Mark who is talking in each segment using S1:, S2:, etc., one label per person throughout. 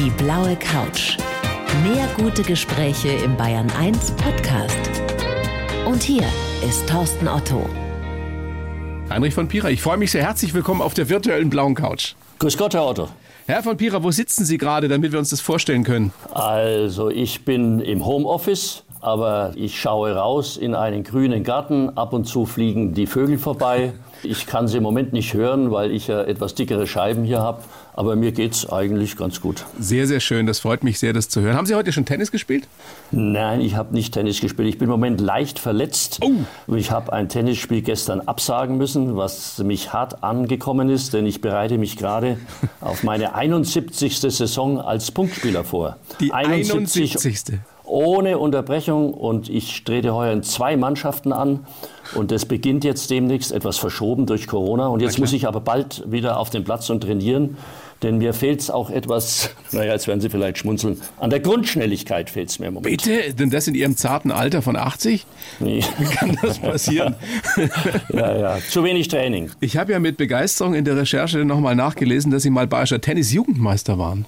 S1: Die blaue Couch. Mehr gute Gespräche im Bayern 1 Podcast. Und hier ist Thorsten Otto.
S2: Heinrich von Pira, ich freue mich sehr. Herzlich willkommen auf der virtuellen blauen Couch.
S3: Grüß Gott, Herr Otto.
S2: Herr von Pira, wo sitzen Sie gerade, damit wir uns das vorstellen können?
S3: Also, ich bin im Homeoffice, aber ich schaue raus in einen grünen Garten. Ab und zu fliegen die Vögel vorbei. Ich kann sie im Moment nicht hören, weil ich ja etwas dickere Scheiben hier habe. Aber mir geht es eigentlich ganz gut.
S2: Sehr, sehr schön. Das freut mich sehr, das zu hören. Haben Sie heute schon Tennis gespielt?
S3: Nein, ich habe nicht Tennis gespielt. Ich bin im Moment leicht verletzt. Oh. Ich habe ein Tennisspiel gestern absagen müssen, was mich hart angekommen ist, denn ich bereite mich gerade auf meine 71. Saison als Punktspieler vor.
S2: Die 71. 71
S3: ohne Unterbrechung und ich trete heuer in zwei Mannschaften an und das beginnt jetzt demnächst etwas verschoben durch Corona und jetzt muss ich aber bald wieder auf den Platz und trainieren, denn mir fehlt es auch etwas, naja, jetzt werden Sie vielleicht schmunzeln, an der Grundschnelligkeit fehlt es mir im Moment.
S2: Bitte? Denn das in Ihrem zarten Alter von 80? Nee. Wie kann das passieren?
S3: ja, ja, zu wenig Training.
S2: Ich habe ja mit Begeisterung in der Recherche nochmal nachgelesen, dass Sie mal Bayerischer Tennis-Jugendmeister waren.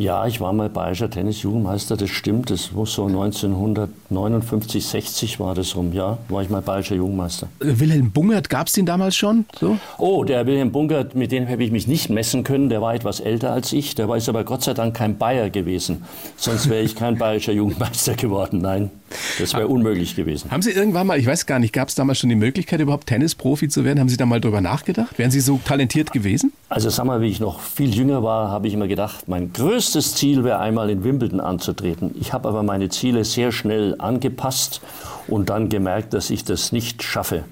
S3: Ja, ich war mal Bayerischer Tennisjugendmeister, das stimmt. Das muss so 1959, 60 war das rum, ja. War ich mal Bayerischer Jugendmeister.
S2: Wilhelm Bungert, gab es den damals schon? So?
S3: Oh, der Wilhelm Bungert, mit dem habe ich mich nicht messen können. Der war etwas älter als ich. Der war ist aber Gott sei Dank kein Bayer gewesen. Sonst wäre ich kein Bayerischer Jugendmeister geworden. Nein, das wäre unmöglich gewesen.
S2: Haben Sie irgendwann mal, ich weiß gar nicht, gab es damals schon die Möglichkeit, überhaupt Tennisprofi zu werden? Haben Sie da mal drüber nachgedacht? Wären Sie so talentiert gewesen?
S3: Also sag mal, wie ich noch viel jünger war, habe ich immer gedacht, mein größtes Ziel wäre einmal in Wimbledon anzutreten. Ich habe aber meine Ziele sehr schnell angepasst und dann gemerkt, dass ich das nicht schaffe.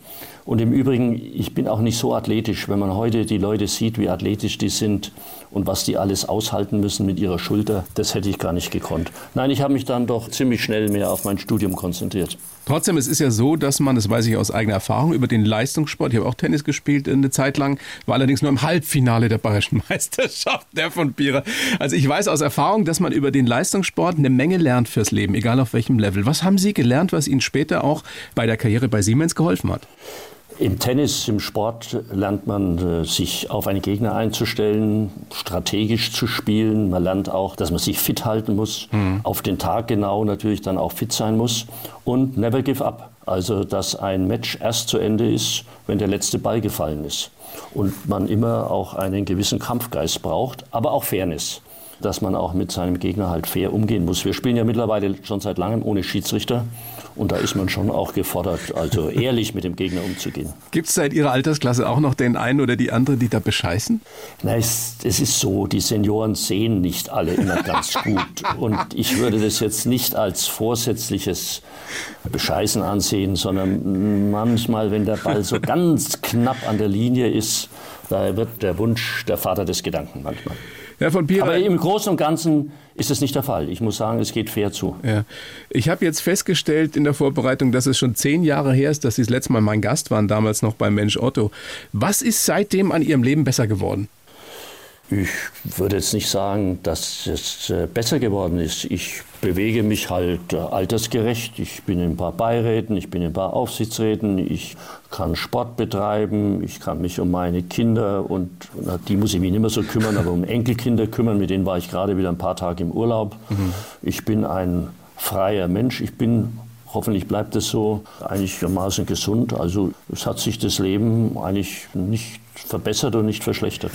S3: Und im Übrigen, ich bin auch nicht so athletisch. Wenn man heute die Leute sieht, wie athletisch die sind und was die alles aushalten müssen mit ihrer Schulter, das hätte ich gar nicht gekonnt. Nein, ich habe mich dann doch ziemlich schnell mehr auf mein Studium konzentriert.
S2: Trotzdem, es ist ja so, dass man, das weiß ich aus eigener Erfahrung, über den Leistungssport, ich habe auch Tennis gespielt eine Zeit lang, war allerdings nur im Halbfinale der Bayerischen Meisterschaft, der von Bierer. Also ich weiß aus Erfahrung, dass man über den Leistungssport eine Menge lernt fürs Leben, egal auf welchem Level. Was haben Sie gelernt, was Ihnen später auch bei der Karriere bei Siemens geholfen hat?
S3: Im Tennis, im Sport lernt man, äh, sich auf einen Gegner einzustellen, strategisch zu spielen. Man lernt auch, dass man sich fit halten muss, mhm. auf den Tag genau natürlich dann auch fit sein muss und never give up. Also, dass ein Match erst zu Ende ist, wenn der letzte Ball gefallen ist. Und man immer auch einen gewissen Kampfgeist braucht, aber auch Fairness dass man auch mit seinem Gegner halt fair umgehen muss. Wir spielen ja mittlerweile schon seit langem ohne Schiedsrichter und da ist man schon auch gefordert, also ehrlich mit dem Gegner umzugehen.
S2: Gibt es seit Ihrer Altersklasse auch noch den einen oder die andere, die da bescheißen?
S3: Na, es, es ist so, die Senioren sehen nicht alle immer ganz gut und ich würde das jetzt nicht als vorsätzliches Bescheißen ansehen, sondern manchmal, wenn der Ball so ganz knapp an der Linie ist, da wird der Wunsch der Vater des Gedanken manchmal.
S2: Herr von Pira,
S3: Aber im Großen und Ganzen ist es nicht der Fall. Ich muss sagen, es geht fair zu.
S2: Ja. Ich habe jetzt festgestellt in der Vorbereitung, dass es schon zehn Jahre her ist, dass Sie das letzte Mal mein Gast waren, damals noch beim Mensch Otto. Was ist seitdem an Ihrem Leben besser geworden?
S3: Ich würde jetzt nicht sagen, dass es äh, besser geworden ist. Ich bewege mich halt äh, altersgerecht. Ich bin in ein paar Beiräten, ich bin in ein paar Aufsichtsräten, ich kann Sport betreiben, ich kann mich um meine Kinder und na, die muss ich mich nicht mehr so kümmern, aber um Enkelkinder kümmern. Mit denen war ich gerade wieder ein paar Tage im Urlaub. Mhm. Ich bin ein freier Mensch. Ich bin Hoffentlich bleibt es so einigermaßen gesund. Also es hat sich das Leben eigentlich nicht verbessert und nicht verschlechtert.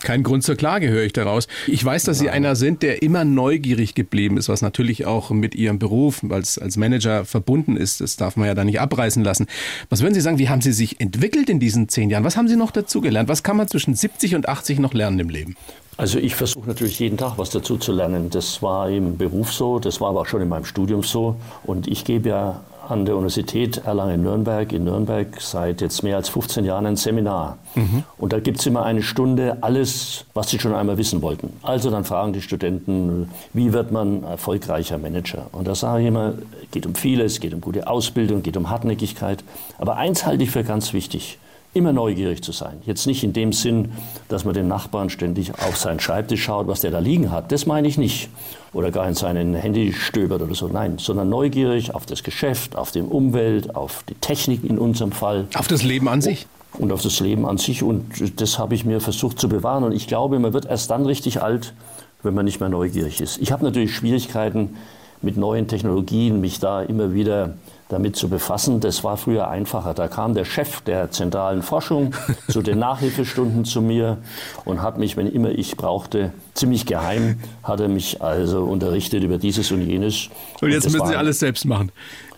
S2: Kein Grund zur Klage höre ich daraus. Ich weiß, dass Sie einer sind, der immer neugierig geblieben ist, was natürlich auch mit Ihrem Beruf als, als Manager verbunden ist. Das darf man ja da nicht abreißen lassen. Was würden Sie sagen, wie haben Sie sich entwickelt in diesen zehn Jahren? Was haben Sie noch dazugelernt? Was kann man zwischen 70 und 80 noch lernen im Leben?
S3: Also ich versuche natürlich jeden Tag was dazu zu lernen. Das war im Beruf so, das war aber auch schon in meinem Studium so. Und ich gebe ja an der Universität Erlangen-Nürnberg in Nürnberg seit jetzt mehr als 15 Jahren ein Seminar. Mhm. Und da gibt es immer eine Stunde alles, was sie schon einmal wissen wollten. Also dann fragen die Studenten, wie wird man erfolgreicher Manager? Und da sage ich immer, es geht um vieles, es geht um gute Ausbildung, geht um Hartnäckigkeit. Aber eins halte ich für ganz wichtig immer neugierig zu sein. Jetzt nicht in dem Sinn, dass man den Nachbarn ständig auf seinen Schreibtisch schaut, was der da liegen hat. Das meine ich nicht. Oder gar in seinen Handy stöbert oder so. Nein, sondern neugierig auf das Geschäft, auf die Umwelt, auf die Technik in unserem Fall.
S2: Auf das Leben an sich.
S3: Und auf das Leben an sich. Und das habe ich mir versucht zu bewahren. Und ich glaube, man wird erst dann richtig alt, wenn man nicht mehr neugierig ist. Ich habe natürlich Schwierigkeiten mit neuen Technologien, mich da immer wieder damit zu befassen. Das war früher einfacher. Da kam der Chef der zentralen Forschung zu den Nachhilfestunden zu mir und hat mich, wenn immer ich brauchte, ziemlich geheim, hat er mich also unterrichtet über dieses und jenes.
S2: Und jetzt und müssen Sie alles selbst machen.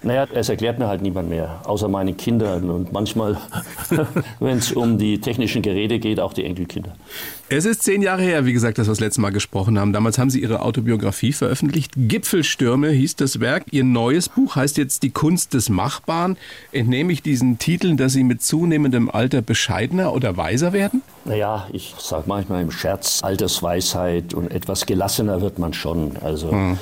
S3: Naja, es erklärt mir halt niemand mehr, außer meine Kinder und manchmal, wenn es um die technischen Geräte geht, auch die Enkelkinder.
S2: Es ist zehn Jahre her, wie gesagt, dass wir das letzte Mal gesprochen haben. Damals haben Sie Ihre Autobiografie veröffentlicht. Gipfelstürme hieß das Werk. Ihr neues Buch heißt jetzt Die Kunst des Machbaren. Entnehme ich diesen Titeln, dass Sie mit zunehmendem Alter bescheidener oder weiser werden?
S3: Naja, ich sage manchmal im Scherz, Altersweisheit und etwas gelassener wird man schon. Also. Hm.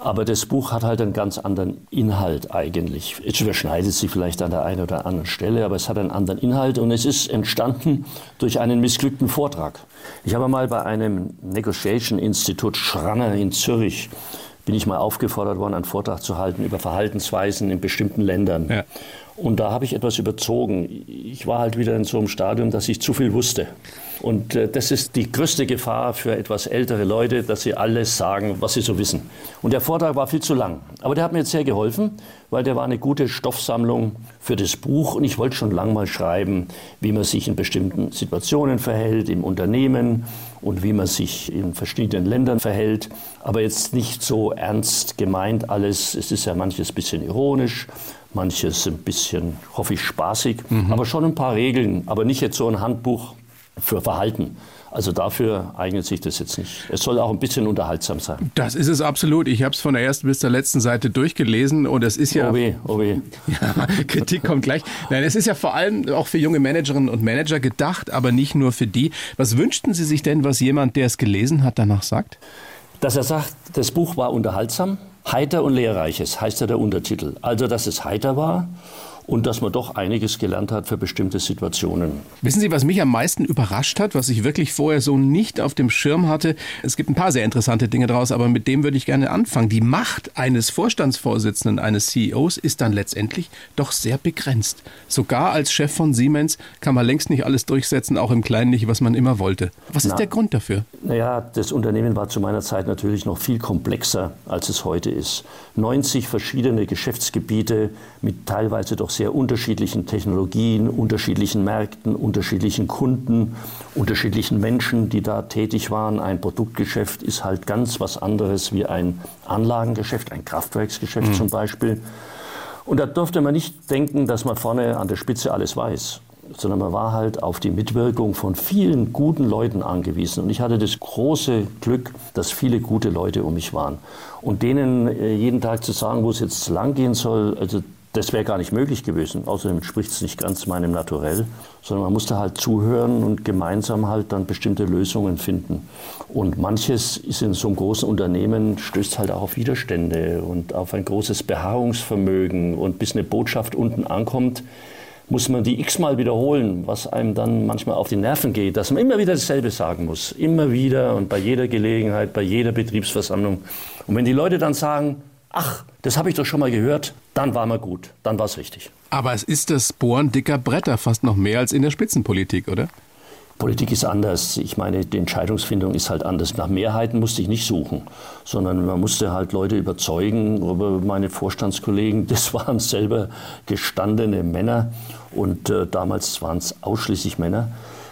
S3: Aber das Buch hat halt einen ganz anderen Inhalt eigentlich. Es überschneidet sich vielleicht an der einen oder anderen Stelle, aber es hat einen anderen Inhalt und es ist entstanden durch einen missglückten Vortrag. Ich habe mal bei einem Negotiation Institut Schranner in Zürich bin ich mal aufgefordert worden, einen Vortrag zu halten über Verhaltensweisen in bestimmten Ländern. Ja. Und da habe ich etwas überzogen. Ich war halt wieder in so einem Stadium, dass ich zu viel wusste. Und äh, das ist die größte Gefahr für etwas ältere Leute, dass sie alles sagen, was sie so wissen. Und der Vortrag war viel zu lang. Aber der hat mir jetzt sehr geholfen, weil der war eine gute Stoffsammlung für das Buch. Und ich wollte schon lange mal schreiben, wie man sich in bestimmten Situationen verhält, im Unternehmen und wie man sich in verschiedenen Ländern verhält. Aber jetzt nicht so ernst gemeint alles. Es ist ja manches bisschen ironisch, manches ein bisschen, hoffe ich, spaßig. Mhm. Aber schon ein paar Regeln. Aber nicht jetzt so ein Handbuch für Verhalten. Also dafür eignet sich das jetzt nicht. Es soll auch ein bisschen unterhaltsam sein.
S2: Das ist es absolut. Ich habe es von der ersten bis zur letzten Seite durchgelesen und es ist ja.
S3: Oh weh, oh weh.
S2: Ja, Kritik kommt gleich. Nein, es ist ja vor allem auch für junge Managerinnen und Manager gedacht, aber nicht nur für die. Was wünschten Sie sich denn, was jemand, der es gelesen hat, danach sagt?
S3: Dass er sagt, das Buch war unterhaltsam, heiter und lehrreiches, heißt ja der Untertitel. Also, dass es heiter war und dass man doch einiges gelernt hat für bestimmte Situationen.
S2: Wissen Sie, was mich am meisten überrascht hat, was ich wirklich vorher so nicht auf dem Schirm hatte? Es gibt ein paar sehr interessante Dinge draus, aber mit dem würde ich gerne anfangen. Die Macht eines Vorstandsvorsitzenden, eines CEOs ist dann letztendlich doch sehr begrenzt. Sogar als Chef von Siemens kann man längst nicht alles durchsetzen, auch im Kleinen nicht, was man immer wollte. Was ist Na, der Grund dafür?
S3: Naja, das Unternehmen war zu meiner Zeit natürlich noch viel komplexer, als es heute ist. 90 verschiedene Geschäftsgebiete mit teilweise doch sehr unterschiedlichen Technologien, unterschiedlichen Märkten, unterschiedlichen Kunden, unterschiedlichen Menschen, die da tätig waren. Ein Produktgeschäft ist halt ganz was anderes wie ein Anlagengeschäft, ein Kraftwerksgeschäft mhm. zum Beispiel. Und da durfte man nicht denken, dass man vorne an der Spitze alles weiß sondern man war halt auf die Mitwirkung von vielen guten Leuten angewiesen. Und ich hatte das große Glück, dass viele gute Leute um mich waren. Und denen äh, jeden Tag zu sagen, wo es jetzt lang gehen soll, also das wäre gar nicht möglich gewesen. Außerdem spricht es nicht ganz meinem Naturell, sondern man musste halt zuhören und gemeinsam halt dann bestimmte Lösungen finden. Und manches ist in so einem großen Unternehmen, stößt halt auch auf Widerstände und auf ein großes Beharrungsvermögen. Und bis eine Botschaft unten ankommt, muss man die x-mal wiederholen, was einem dann manchmal auf die Nerven geht, dass man immer wieder dasselbe sagen muss. Immer wieder und bei jeder Gelegenheit, bei jeder Betriebsversammlung. Und wenn die Leute dann sagen, ach, das habe ich doch schon mal gehört, dann war man gut, dann war es richtig.
S2: Aber es ist das Bohren dicker Bretter fast noch mehr als in der Spitzenpolitik, oder?
S3: Politik ist anders. Ich meine, die Entscheidungsfindung ist halt anders. Nach Mehrheiten musste ich nicht suchen, sondern man musste halt Leute überzeugen. Aber meine Vorstandskollegen, das waren selber gestandene Männer und äh, damals waren es ausschließlich Männer.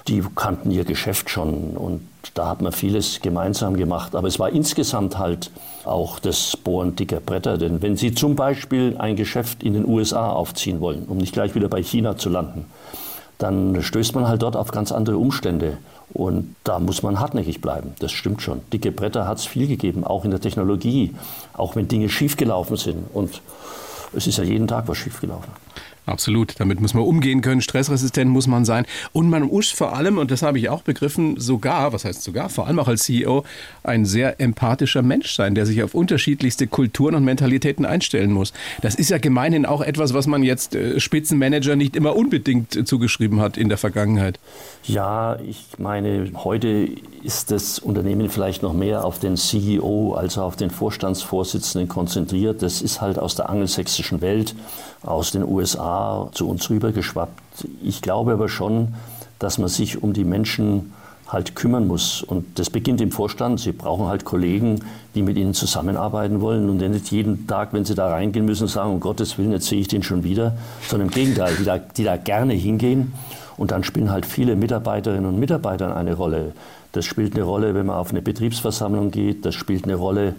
S3: Die kannten ihr Geschäft schon und da hat man vieles gemeinsam gemacht. Aber es war insgesamt halt auch das Bohren dicker Bretter. Denn wenn Sie zum Beispiel ein Geschäft in den USA aufziehen wollen, um nicht gleich wieder bei China zu landen, dann stößt man halt dort auf ganz andere Umstände. Und da muss man hartnäckig bleiben. Das stimmt schon. Dicke Bretter hat es viel gegeben, auch in der Technologie, auch wenn Dinge schiefgelaufen sind. Und es ist ja jeden Tag was schiefgelaufen.
S2: Absolut, damit muss man umgehen können, stressresistent muss man sein und man muss vor allem, und das habe ich auch begriffen, sogar, was heißt sogar, vor allem auch als CEO, ein sehr empathischer Mensch sein, der sich auf unterschiedlichste Kulturen und Mentalitäten einstellen muss. Das ist ja gemeinhin auch etwas, was man jetzt äh, Spitzenmanager nicht immer unbedingt äh, zugeschrieben hat in der Vergangenheit.
S3: Ja, ich meine, heute ist das Unternehmen vielleicht noch mehr auf den CEO, also auf den Vorstandsvorsitzenden konzentriert. Das ist halt aus der angelsächsischen Welt, aus den USA zu uns rübergeschwappt. Ich glaube aber schon, dass man sich um die Menschen halt kümmern muss. Und das beginnt im Vorstand. Sie brauchen halt Kollegen, die mit Ihnen zusammenarbeiten wollen und nicht jeden Tag, wenn Sie da reingehen müssen, sagen, um Gottes Willen, jetzt sehe ich den schon wieder, sondern im Gegenteil, die da, die da gerne hingehen. Und dann spielen halt viele Mitarbeiterinnen und Mitarbeiter eine Rolle. Das spielt eine Rolle, wenn man auf eine Betriebsversammlung geht. Das spielt eine Rolle,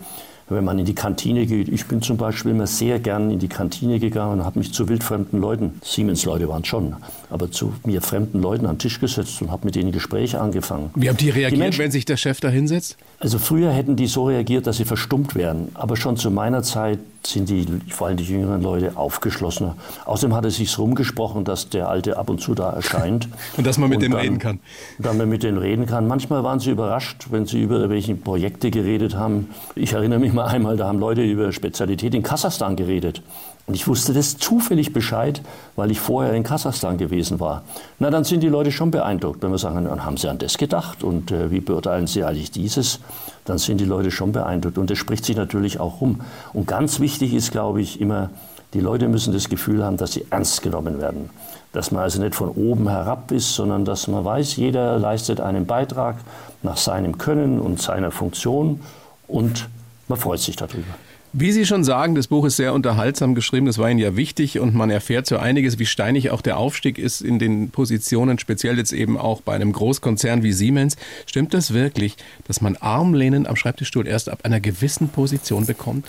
S3: wenn man in die Kantine geht. Ich bin zum Beispiel immer sehr gern in die Kantine gegangen und habe mich zu wildfremden Leuten, Siemens-Leute waren schon, aber zu mir fremden Leuten an den Tisch gesetzt und habe mit denen Gespräche angefangen.
S2: Wie haben die reagiert, die Menschen, wenn sich der Chef da hinsetzt?
S3: Also früher hätten die so reagiert, dass sie verstummt wären. Aber schon zu meiner Zeit sind die, vor allem die jüngeren Leute, aufgeschlossener. Außerdem hat es sich rumgesprochen, dass der Alte ab und zu da erscheint.
S2: und dass man mit dem reden kann.
S3: Dass man mit denen reden kann. Manchmal waren sie überrascht, wenn sie über welche Projekte geredet haben. Ich erinnere mich mal einmal, da haben Leute über Spezialität in Kasachstan geredet. Und ich wusste das zufällig Bescheid, weil ich vorher in Kasachstan gewesen war. Na, dann sind die Leute schon beeindruckt, wenn wir sagen, dann haben sie an das gedacht und äh, wie beurteilen sie eigentlich dieses? Dann sind die Leute schon beeindruckt und das spricht sich natürlich auch rum. Und ganz wichtig ist, glaube ich, immer, die Leute müssen das Gefühl haben, dass sie ernst genommen werden. Dass man also nicht von oben herab ist, sondern dass man weiß, jeder leistet einen Beitrag nach seinem Können und seiner Funktion und man freut sich darüber.
S2: Wie Sie schon sagen, das Buch ist sehr unterhaltsam geschrieben, das war Ihnen ja wichtig und man erfährt so einiges, wie steinig auch der Aufstieg ist in den Positionen, speziell jetzt eben auch bei einem Großkonzern wie Siemens. Stimmt das wirklich, dass man Armlehnen am Schreibtischstuhl erst ab einer gewissen Position bekommt?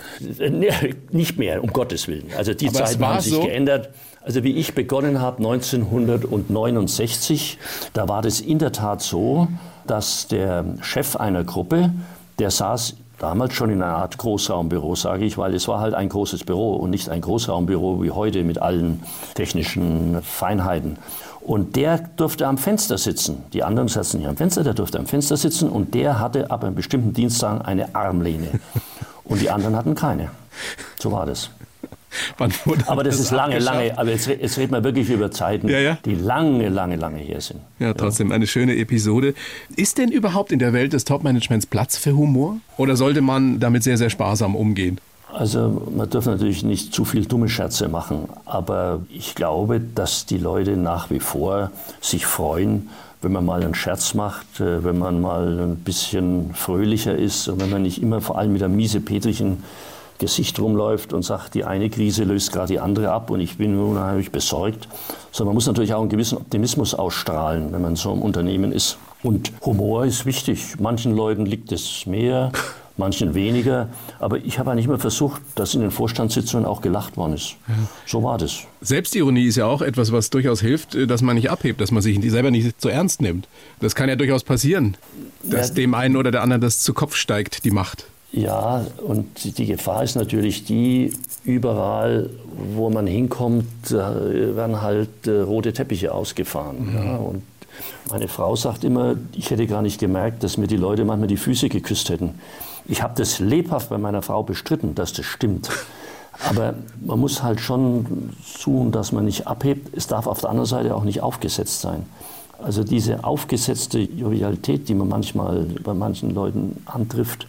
S3: Nicht mehr, um Gottes Willen. Also die Aber Zeiten haben sich so? geändert. Also wie ich begonnen habe 1969, da war das in der Tat so, dass der Chef einer Gruppe, der saß damals schon in einer Art Großraumbüro, sage ich, weil es war halt ein großes Büro und nicht ein Großraumbüro wie heute mit allen technischen Feinheiten. Und der durfte am Fenster sitzen. Die anderen saßen nicht am Fenster, der durfte am Fenster sitzen und der hatte ab einem bestimmten Dienstag eine Armlehne. Und die anderen hatten keine. So war das. aber das, das ist lange, lange, aber jetzt, jetzt reden wir wirklich über Zeiten, ja, ja. die lange, lange, lange her sind.
S2: Ja, trotzdem eine schöne Episode. Ist denn überhaupt in der Welt des Topmanagements Platz für Humor? Oder sollte man damit sehr, sehr sparsam umgehen?
S3: Also man darf natürlich nicht zu viel dumme Scherze machen, aber ich glaube, dass die Leute nach wie vor sich freuen, wenn man mal einen Scherz macht, äh, wenn man mal ein bisschen fröhlicher ist und wenn man nicht immer vor allem mit einem miesepetrigen Gesicht rumläuft und sagt, die eine Krise löst gerade die andere ab und ich bin unheimlich besorgt. Sondern man muss natürlich auch einen gewissen Optimismus ausstrahlen, wenn man so im Unternehmen ist. Und Humor ist wichtig. Manchen Leuten liegt es mehr, manchen weniger. Aber ich habe eigentlich immer versucht, dass in den Vorstandssitzungen auch gelacht worden ist. Ja. So war das.
S2: Selbstironie ist ja auch etwas, was durchaus hilft, dass man nicht abhebt, dass man sich selber nicht so ernst nimmt. Das kann ja durchaus passieren, dass ja. dem einen oder der anderen das zu Kopf steigt, die Macht.
S3: Ja, und die Gefahr ist natürlich die, überall, wo man hinkommt, werden halt äh, rote Teppiche ausgefahren. Mhm. Ja, und meine Frau sagt immer, ich hätte gar nicht gemerkt, dass mir die Leute manchmal die Füße geküsst hätten. Ich habe das lebhaft bei meiner Frau bestritten, dass das stimmt. Aber man muss halt schon suchen, dass man nicht abhebt. Es darf auf der anderen Seite auch nicht aufgesetzt sein. Also diese aufgesetzte Jovialität, die man manchmal bei manchen Leuten antrifft,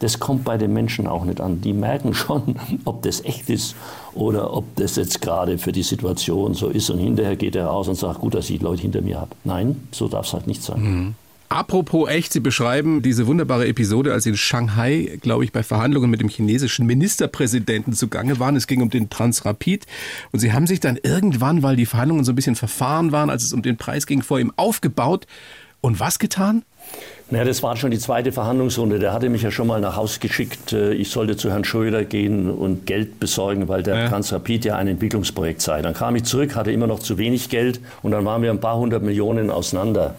S3: das kommt bei den Menschen auch nicht an. Die merken schon, ob das echt ist oder ob das jetzt gerade für die Situation so ist. Und hinterher geht er raus und sagt, gut, dass ich Leute hinter mir habe. Nein, so darf es halt nicht sein. Mhm.
S2: Apropos echt, Sie beschreiben diese wunderbare Episode, als Sie in Shanghai, glaube ich, bei Verhandlungen mit dem chinesischen Ministerpräsidenten zugange waren. Es ging um den Transrapid. Und Sie haben sich dann irgendwann, weil die Verhandlungen so ein bisschen verfahren waren, als es um den Preis ging, vor ihm aufgebaut. Und was getan?
S3: Ja, das war schon die zweite Verhandlungsrunde. Der hatte mich ja schon mal nach Hause geschickt. Äh, ich sollte zu Herrn Schröder gehen und Geld besorgen, weil der ja. Transrapid ja ein Entwicklungsprojekt sei. Dann kam ich zurück, hatte immer noch zu wenig Geld und dann waren wir ein paar hundert Millionen auseinander.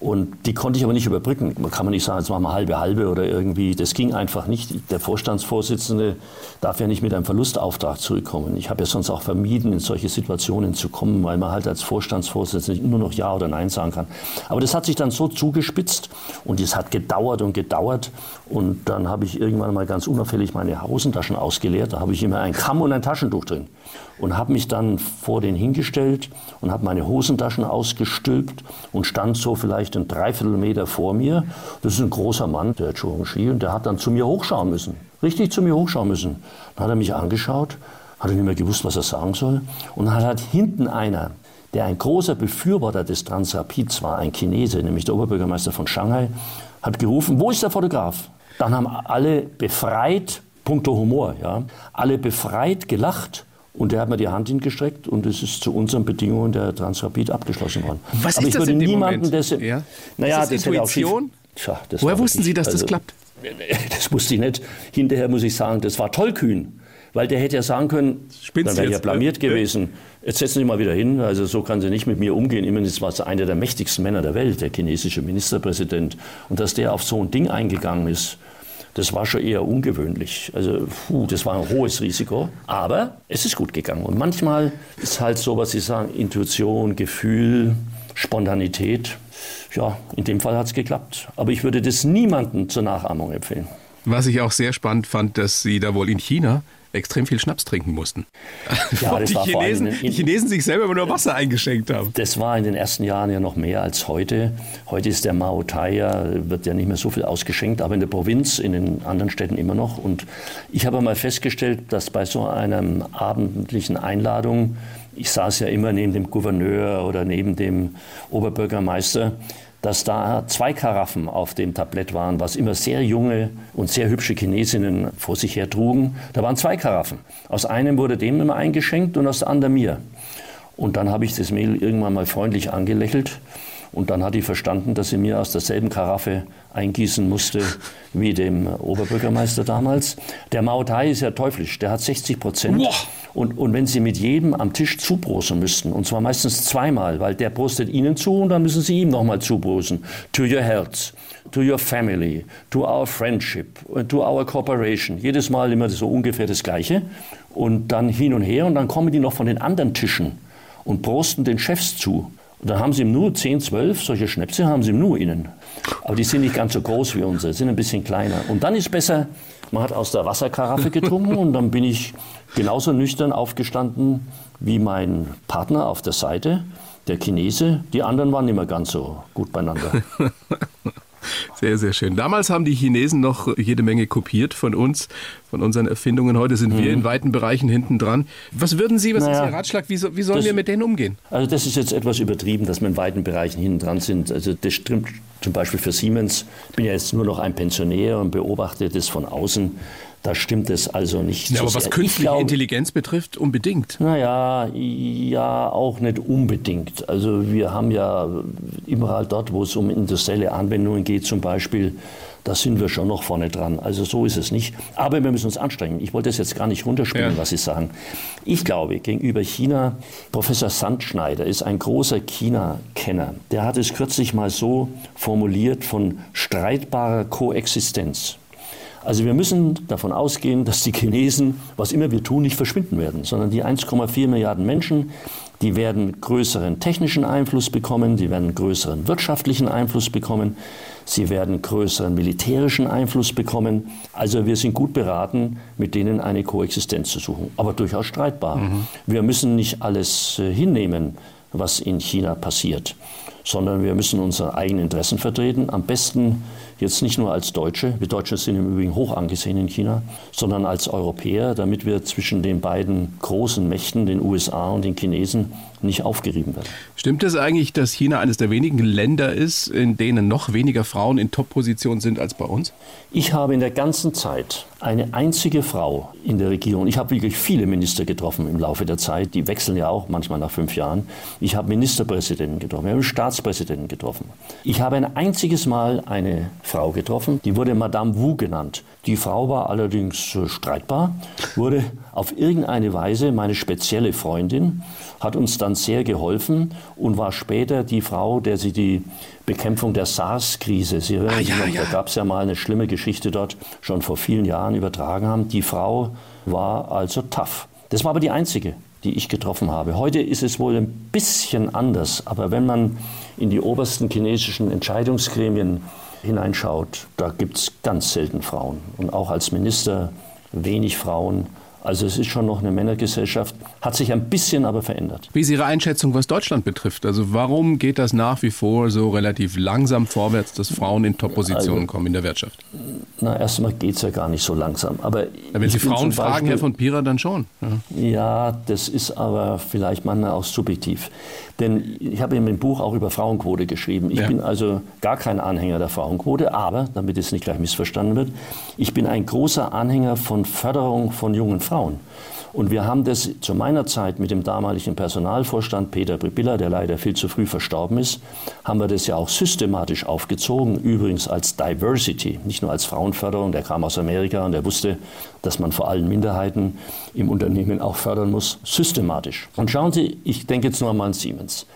S3: Und die konnte ich aber nicht überbrücken. Man kann man nicht sagen, jetzt machen wir halbe halbe oder irgendwie. Das ging einfach nicht. Der Vorstandsvorsitzende darf ja nicht mit einem Verlustauftrag zurückkommen. Ich habe ja sonst auch vermieden, in solche Situationen zu kommen, weil man halt als Vorstandsvorsitzender nur noch Ja oder Nein sagen kann. Aber das hat sich dann so zugespitzt und es hat gedauert und gedauert. Und dann habe ich irgendwann mal ganz unauffällig meine Hosentaschen ausgeleert. Da habe ich immer ein Kamm und ein Taschentuch drin und habe mich dann vor den hingestellt und habe meine Hosentaschen ausgestülpt und stand so vielleicht ein Dreiviertelmeter vor mir. Das ist ein großer Mann, der Churungshi, und der hat dann zu mir hochschauen müssen. Richtig zu mir hochschauen müssen. Dann hat er mich angeschaut, hat er nicht mehr gewusst, was er sagen soll. Und dann hat hinten einer, der ein großer Befürworter des Transrapids war, ein Chinese, nämlich der Oberbürgermeister von Shanghai, hat gerufen, wo ist der Fotograf? Dann haben alle befreit, puncto Humor, ja, alle befreit gelacht. Und der hat mir die Hand hingestreckt und es ist zu unseren Bedingungen der Transrapid abgeschlossen worden.
S2: Was
S3: Aber
S2: ist
S3: ich
S2: das
S3: würde niemanden? Das,
S2: Ja.
S3: Naja,
S2: Ist das
S3: schief-
S2: Intuition?
S3: Tja, das
S2: Woher
S3: war
S2: wussten Sie, dass das
S3: also-
S2: klappt?
S3: Das wusste ich nicht. Hinterher muss ich sagen, das war tollkühn. Weil der hätte ja sagen können,
S2: Spinnst
S3: dann wäre ich ja
S2: jetzt,
S3: blamiert
S2: ne?
S3: gewesen. Jetzt setzen Sie mal wieder hin. Also so kann sie nicht mit mir umgehen. Immerhin ist was einer der mächtigsten Männer der Welt, der chinesische Ministerpräsident. Und dass der auf so ein Ding eingegangen ist, das war schon eher ungewöhnlich. Also puh, das war ein hohes Risiko. Aber es ist gut gegangen. Und manchmal ist halt so, was Sie sagen, Intuition, Gefühl, Spontanität. Ja, in dem Fall hat es geklappt. Aber ich würde das niemandem zur Nachahmung empfehlen.
S2: Was ich auch sehr spannend fand, dass Sie da wohl in China extrem viel Schnaps trinken mussten.
S3: Ja, das
S2: die,
S3: war
S2: Chinesen,
S3: in-
S2: die Chinesen sich selber immer nur Wasser eingeschenkt haben.
S3: Das war in den ersten Jahren ja noch mehr als heute. Heute ist der Mao Tai ja, wird ja nicht mehr so viel ausgeschenkt, aber in der Provinz, in den anderen Städten immer noch. Und ich habe mal festgestellt, dass bei so einer abendlichen Einladung, ich saß ja immer neben dem Gouverneur oder neben dem Oberbürgermeister, dass da zwei Karaffen auf dem Tablett waren, was immer sehr junge und sehr hübsche Chinesinnen vor sich her trugen. Da waren zwei Karaffen. Aus einem wurde dem immer eingeschenkt und aus der anderen mir. Und dann habe ich das Mädel irgendwann mal freundlich angelächelt. Und dann hat die verstanden, dass sie mir aus derselben Karaffe eingießen musste wie dem Oberbürgermeister damals. Der Mao Tai ist ja teuflisch, der hat 60 Prozent.
S2: Boah.
S3: Und, und wenn Sie mit jedem am Tisch zuprosen müssten, und zwar meistens zweimal, weil der prostet Ihnen zu und dann müssen Sie ihm nochmal zuprosen. To your health, to your family, to our friendship, to our cooperation. Jedes Mal immer so ungefähr das Gleiche. Und dann hin und her und dann kommen die noch von den anderen Tischen und prosten den Chefs zu. Und dann haben sie im Nu 10, 12, solche Schnäpse haben sie im Nu innen. Aber die sind nicht ganz so groß wie unsere, sind ein bisschen kleiner. Und dann ist besser, man hat aus der Wasserkaraffe getrunken und dann bin ich genauso nüchtern aufgestanden wie mein Partner auf der Seite, der Chinese. Die anderen waren mehr ganz so gut beieinander.
S2: Sehr, sehr schön. Damals haben die Chinesen noch jede Menge kopiert von uns, von unseren Erfindungen. Heute sind wir in weiten Bereichen hinten dran. Was würden Sie, was
S3: Mhm. Naja,
S2: ist Ihr Ratschlag? Wie, so, wie sollen
S3: das-
S2: wir mit denen umgehen?
S3: Also das ist jetzt etwas übertrieben, dass wir in weiten Bereichen hinten dran sind. Also das stimmt zum Beispiel für Siemens. Ich bin ja jetzt nur noch ein Pensionär und beobachte das von außen. Da stimmt es also nicht.
S2: Ja,
S3: so
S2: aber was künstliche
S3: glaube-
S2: Intelligenz betrifft, unbedingt.
S3: Naja, ja, auch nicht unbedingt. Also wir haben ja überall dort, wo es um industrielle Anwendungen geht zum Beispiel, da sind wir schon noch vorne dran. Also so ist es nicht. Aber wir müssen uns anstrengen. Ich wollte das jetzt gar nicht runterspielen,
S2: Ja.
S3: was Sie sagen. Ich glaube, gegenüber China, Professor Sandschneider ist ein großer China-Kenner. Der hat es kürzlich mal so formuliert von streitbarer Koexistenz. Also wir müssen davon ausgehen, dass die Chinesen, was immer wir tun, nicht verschwinden werden, sondern die 1,4 Milliarden Menschen, die werden größeren technischen Einfluss bekommen, die werden größeren wirtschaftlichen Einfluss bekommen, sie werden größeren militärischen Einfluss bekommen. Also wir sind gut beraten, mit denen eine Koexistenz zu suchen, aber durchaus streitbar. Wir müssen nicht alles äh, hinnehmen, was in China passiert, sondern wir müssen unsere eigenen Interessen vertreten. Am besten jetzt nicht nur als Deutsche, wir Deutsche sind im Übrigen hoch angesehen in China, sondern als Europäer, damit wir zwischen den beiden großen Mächten, den USA und den Chinesen, nicht aufgerieben werden.
S2: Stimmt es eigentlich, dass China eines der wenigen Länder ist, in denen noch weniger Frauen in Top-Positionen sind als bei uns?
S3: Ich habe in der ganzen Zeit eine einzige Frau in der Regierung. Ich habe wirklich viele Minister getroffen im Laufe der Zeit. Die wechseln ja auch manchmal nach fünf Jahren. Ich habe Ministerpräsidenten getroffen, ich habe Staatspräsidenten getroffen. Ich habe ein einziges Mal eine Frau getroffen, die wurde Madame Wu genannt. Die Frau war allerdings äh, streitbar, wurde auf irgendeine Weise meine spezielle Freundin, hat uns dann sehr geholfen und war später die Frau, der sie die Bekämpfung der SARS-Krise, Sie erinnern
S2: Ah,
S3: sich
S2: ja,
S3: noch,
S2: ja.
S3: da gab es ja mal eine schlimme Geschichte dort, schon vor vielen Jahren übertragen haben. Die Frau war also tough. Das war aber die einzige, die ich getroffen habe. Heute ist es wohl ein bisschen anders, aber wenn man in die obersten chinesischen Entscheidungsgremien hineinschaut, da gibt es ganz selten Frauen. Und auch als Minister wenig Frauen. Also es ist schon noch eine Männergesellschaft, hat sich ein bisschen aber verändert.
S2: Wie ist Ihre Einschätzung, was Deutschland betrifft? Also warum geht das nach wie vor so relativ langsam vorwärts, dass Frauen in Top-Positionen also, kommen in der Wirtschaft?
S3: Na, erstmal geht es ja gar nicht so langsam. Aber ja,
S2: wenn Sie Frauen fragen, Beispiel, Herr von Pira, dann schon.
S3: Ja. ja, das ist aber vielleicht manchmal auch subjektiv. Denn ich habe in meinem Buch auch über Frauenquote geschrieben. Ich ja. bin also gar kein Anhänger der Frauenquote, aber, damit es nicht gleich missverstanden wird, ich bin ein großer Anhänger von Förderung von jungen Frauen. Und wir haben das zu meiner Zeit mit dem damaligen Personalvorstand Peter Bribilla, der leider viel zu früh verstorben ist, haben wir das ja auch systematisch aufgezogen, übrigens als Diversity, nicht nur als Frauenförderung. Der kam aus Amerika und der wusste, dass man vor allem Minderheiten im Unternehmen auch fördern muss, systematisch. Und schauen Sie, ich denke jetzt nur mal an Siemens.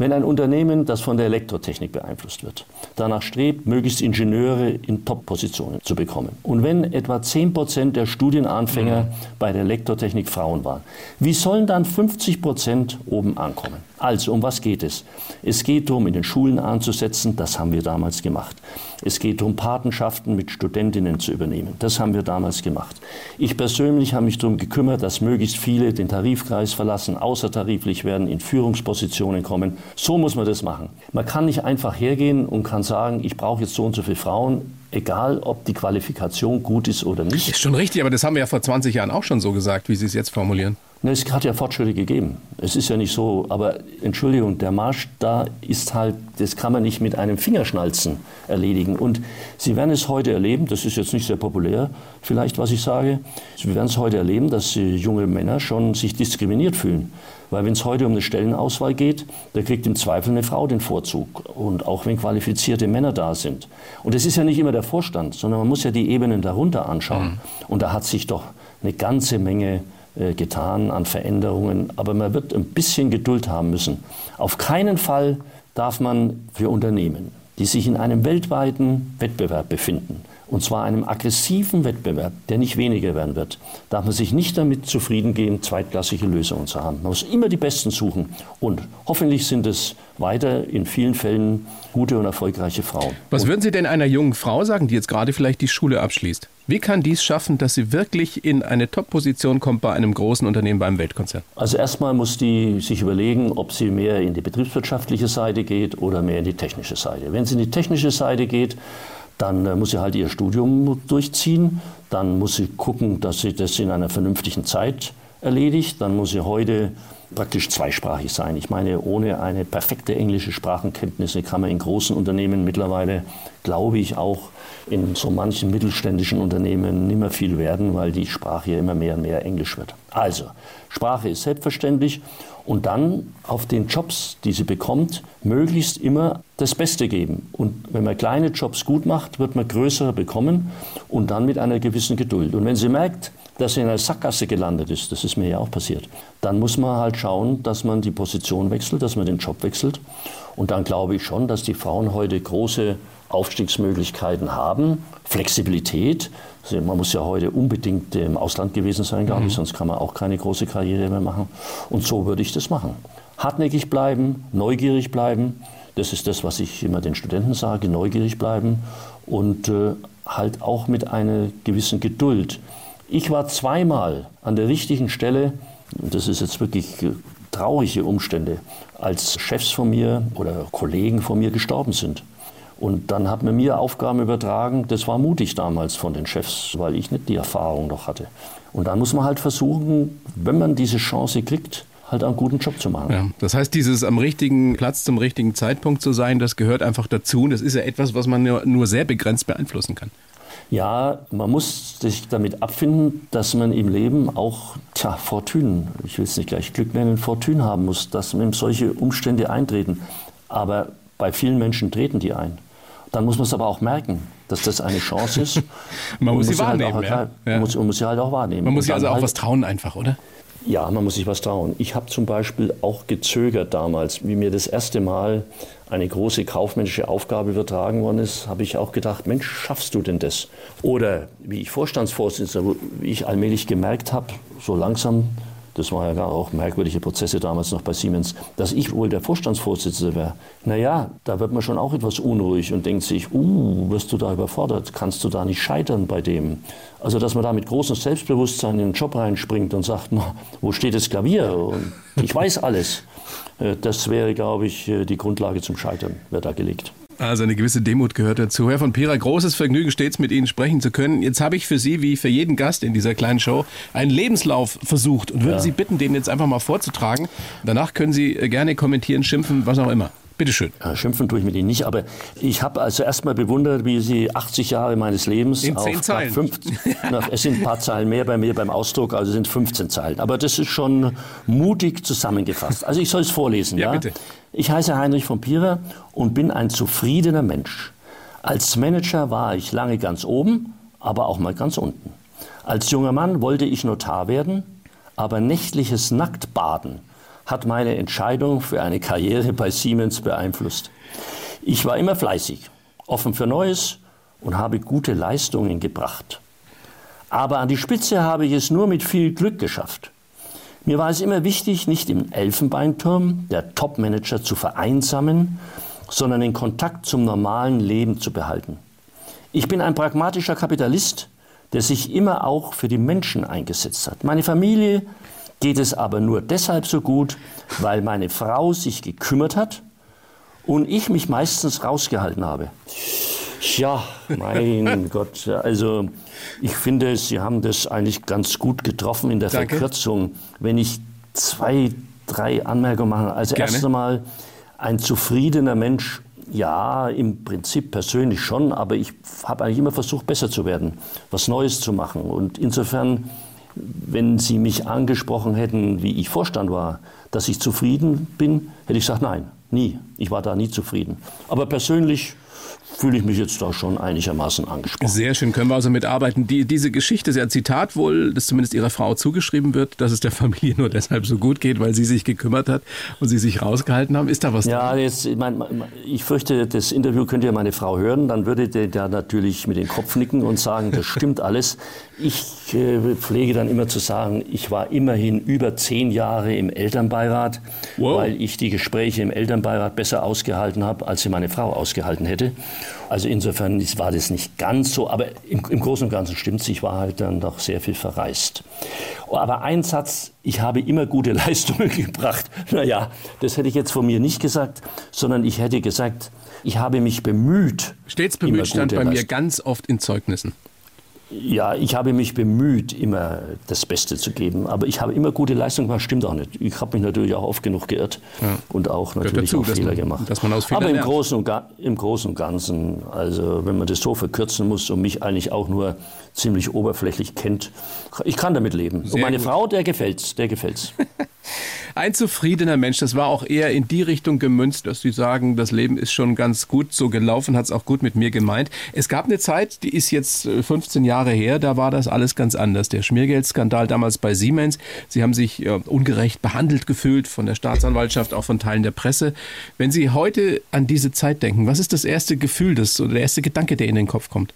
S3: Wenn ein Unternehmen, das von der Elektrotechnik beeinflusst wird, danach strebt, möglichst Ingenieure in Top-Positionen zu bekommen, und wenn etwa 10 Prozent der Studienanfänger mhm. bei der Elektrotechnik Frauen waren, wie sollen dann 50 Prozent oben ankommen? Also, um was geht es? Es geht darum, in den Schulen anzusetzen, das haben wir damals gemacht. Es geht darum, Patenschaften mit Studentinnen zu übernehmen. Das haben wir damals gemacht. Ich persönlich habe mich darum gekümmert, dass möglichst viele den Tarifkreis verlassen, außertariflich werden, in Führungspositionen kommen. So muss man das machen. Man kann nicht einfach hergehen und kann sagen, ich brauche jetzt so und so viele Frauen egal ob die Qualifikation gut ist oder nicht.
S2: Ist schon richtig, aber das haben wir ja vor 20 Jahren auch schon so gesagt, wie Sie es jetzt formulieren.
S3: Ne, es hat ja Fortschritte gegeben. Es ist ja nicht so, aber Entschuldigung, der Marsch da ist halt, das kann man nicht mit einem Fingerschnalzen erledigen. Und Sie werden es heute erleben, das ist jetzt nicht sehr populär, vielleicht was ich sage, Sie werden es heute erleben, dass junge Männer schon sich diskriminiert fühlen. Weil wenn es heute um eine Stellenauswahl geht, da kriegt im Zweifel eine Frau den Vorzug. Und auch wenn qualifizierte Männer da sind. Und es ist ja nicht immer der Vorstand, sondern man muss ja die Ebenen darunter anschauen. Mhm. Und da hat sich doch eine ganze Menge getan an Veränderungen. Aber man wird ein bisschen Geduld haben müssen. Auf keinen Fall darf man für Unternehmen, die sich in einem weltweiten Wettbewerb befinden, und zwar einem aggressiven Wettbewerb, der nicht weniger werden wird, darf man sich nicht damit zufrieden geben, zweitklassige Lösungen zu haben. Man muss immer die Besten suchen und hoffentlich sind es weiter in vielen Fällen gute und erfolgreiche Frauen.
S2: Was würden Sie denn einer jungen Frau sagen, die jetzt gerade vielleicht die Schule abschließt? Wie kann dies schaffen, dass sie wirklich in eine Top-Position kommt bei einem großen Unternehmen, beim Weltkonzern?
S3: Also erstmal muss die sich überlegen, ob sie mehr in die betriebswirtschaftliche Seite geht oder mehr in die technische Seite. Wenn sie in die technische Seite geht, dann äh, muss sie halt ihr Studium durchziehen. Dann muss sie gucken, dass sie das in einer vernünftigen Zeit erledigt. Dann muss sie heute praktisch zweisprachig sein. Ich meine, ohne eine perfekte englische Sprachenkenntnisse kann man in großen Unternehmen mittlerweile, glaube ich, auch in so manchen mittelständischen Unternehmen nicht mehr viel werden, weil die Sprache ja immer mehr und mehr Englisch wird. Also, Sprache ist selbstverständlich und dann auf den Jobs, die sie bekommt, möglichst immer das Beste geben. Und wenn man kleine Jobs gut macht, wird man größere bekommen und dann mit einer gewissen Geduld. Und wenn sie merkt, dass sie in einer Sackgasse gelandet ist, das ist mir ja auch passiert, dann muss man halt schauen, dass man die Position wechselt, dass man den Job wechselt. Und dann glaube ich schon, dass die Frauen heute große Aufstiegsmöglichkeiten haben, Flexibilität. Also man muss ja heute unbedingt im Ausland gewesen sein, glaube ich, mhm. sonst kann man auch keine große Karriere mehr machen. Und so würde ich das machen. Hartnäckig bleiben, neugierig bleiben. Das ist das, was ich immer den Studenten sage, neugierig bleiben und äh, halt auch mit einer gewissen Geduld. Ich war zweimal an der richtigen Stelle, das ist jetzt wirklich äh, traurige Umstände, als Chefs von mir oder Kollegen von mir gestorben sind. Und dann hat man mir Aufgaben übertragen. Das war mutig damals von den Chefs, weil ich nicht die Erfahrung noch hatte. Und dann muss man halt versuchen, wenn man diese Chance kriegt, halt einen guten Job zu machen.
S2: Ja, das heißt, dieses am richtigen Platz zum richtigen Zeitpunkt zu sein, das gehört einfach dazu. Und das ist ja etwas, was man nur, nur sehr begrenzt beeinflussen kann.
S3: Ja, man muss sich damit abfinden, dass man im Leben auch tja, Fortune, ich will es nicht gleich Glück nennen, Fortune haben muss, dass man solche Umstände eintreten. Aber bei vielen Menschen treten die ein. Dann muss man es aber auch merken, dass das eine Chance ist.
S2: man muss sie halt wahrnehmen.
S3: Halt ja. Man, muss, man muss sie halt auch wahrnehmen.
S2: Man muss sich also auch halt, was trauen einfach, oder?
S3: Ja, man muss sich was trauen. Ich habe zum Beispiel auch gezögert damals, wie mir das erste Mal eine große kaufmännische Aufgabe übertragen worden ist, habe ich auch gedacht, Mensch, schaffst du denn das? Oder wie ich Vorstandsvorsitzender, wie ich allmählich gemerkt habe, so langsam, das war ja auch merkwürdige Prozesse damals noch bei Siemens, dass ich wohl der Vorstandsvorsitzende wäre. Naja, da wird man schon auch etwas unruhig und denkt sich, uh, wirst du da überfordert? Kannst du da nicht scheitern bei dem? Also, dass man da mit großem Selbstbewusstsein in den Job reinspringt und sagt, na, wo steht das Klavier? Und ich weiß alles. Äh, das wäre, glaube ich, äh, die Grundlage zum Scheitern, wird da gelegt.
S2: Also eine gewisse Demut gehört dazu. Herr von Pira, großes Vergnügen stets mit Ihnen sprechen zu können. Jetzt habe ich für Sie, wie für jeden Gast in dieser kleinen Show, einen Lebenslauf versucht und würde ja. Sie bitten, den jetzt einfach mal vorzutragen. Danach können Sie äh, gerne kommentieren, schimpfen, was auch immer. Bitte schön.
S3: Ja, schimpfen tue ich mit Ihnen nicht, aber ich habe also erstmal bewundert, wie Sie 80 Jahre meines Lebens
S2: in zehn Zeilen.
S3: 15, na, es sind ein paar Zeilen mehr bei mir beim Ausdruck, also sind 15 Zeilen. Aber das ist schon mutig zusammengefasst. Also ich soll es vorlesen. ja, ja, bitte. Ich heiße Heinrich von Pierer und bin ein zufriedener Mensch. Als Manager war ich lange ganz oben, aber auch mal ganz unten. Als junger Mann wollte ich Notar werden, aber nächtliches Nacktbaden hat meine Entscheidung für eine Karriere bei Siemens beeinflusst. Ich war immer fleißig, offen für Neues und habe gute Leistungen gebracht. Aber an die Spitze habe ich es nur mit viel Glück geschafft. Mir war es immer wichtig, nicht im Elfenbeinturm der Topmanager zu vereinsamen, sondern den Kontakt zum normalen Leben zu behalten. Ich bin ein pragmatischer Kapitalist, der sich immer auch für die Menschen eingesetzt hat. Meine Familie geht es aber nur deshalb so gut, weil meine Frau sich gekümmert hat und ich mich meistens rausgehalten habe. Ja, mein Gott, also ich finde, Sie haben das eigentlich ganz gut getroffen in der Danke. Verkürzung. Wenn ich zwei, drei Anmerkungen mache. Also Gerne. erst einmal ein zufriedener Mensch ja, im Prinzip persönlich schon, aber ich habe eigentlich immer versucht, besser zu werden, was Neues zu machen. Und insofern wenn Sie mich angesprochen hätten, wie ich Vorstand war, dass ich zufrieden bin, hätte ich gesagt, nein, nie. Ich war da nie zufrieden. Aber persönlich fühle ich mich jetzt da schon einigermaßen angesprochen.
S2: Sehr schön, können wir also mitarbeiten. Die, diese Geschichte ist ja ein Zitat wohl, das zumindest Ihrer Frau zugeschrieben wird, dass es der Familie nur deshalb so gut geht, weil sie sich gekümmert hat und sie sich rausgehalten haben. Ist da was
S3: Ja, jetzt, ich, mein, ich fürchte, das Interview könnte ja meine Frau hören, dann würde der da natürlich mit dem Kopf nicken und sagen, das stimmt alles. Ich äh, pflege dann immer zu sagen, ich war immerhin über zehn Jahre im Elternbeirat, wow. weil ich die Gespräche im Elternbeirat besser ausgehalten habe, als sie meine Frau ausgehalten hätte. Also insofern war das nicht ganz so, aber im, im Großen und Ganzen stimmt es, ich war halt dann doch sehr viel verreist. Aber ein Satz, ich habe immer gute Leistungen gebracht. Naja, das hätte ich jetzt von mir nicht gesagt, sondern ich hätte gesagt, ich habe mich bemüht.
S2: Stets bemüht stand bei mir ganz oft in Zeugnissen.
S3: Ja, ich habe mich bemüht, immer das Beste zu geben. Aber ich habe immer gute Leistung gemacht, stimmt auch nicht. Ich habe mich natürlich auch oft genug geirrt ja. und auch natürlich dazu, auch Fehler
S2: man,
S3: gemacht.
S2: Dass man aus Fehlern
S3: Aber im Großen, und im Großen und Ganzen, also wenn man das so verkürzen muss und mich eigentlich auch nur ziemlich oberflächlich kennt, ich kann damit leben. Sehr und meine gut. Frau, der gefällt's, der gefällt's.
S2: Ein zufriedener Mensch, das war auch eher in die Richtung gemünzt, dass Sie sagen, das Leben ist schon ganz gut so gelaufen, hat es auch gut mit mir gemeint. Es gab eine Zeit, die ist jetzt 15 äh, Jahre her, da war das alles ganz anders. Der Schmiergeldskandal damals bei Siemens. Sie haben sich äh, ungerecht behandelt gefühlt von der Staatsanwaltschaft, auch von Teilen der Presse. Wenn Sie heute an diese Zeit denken, was ist das erste Gefühl, das, oder der erste Gedanke, der Ihnen in den Kopf kommt?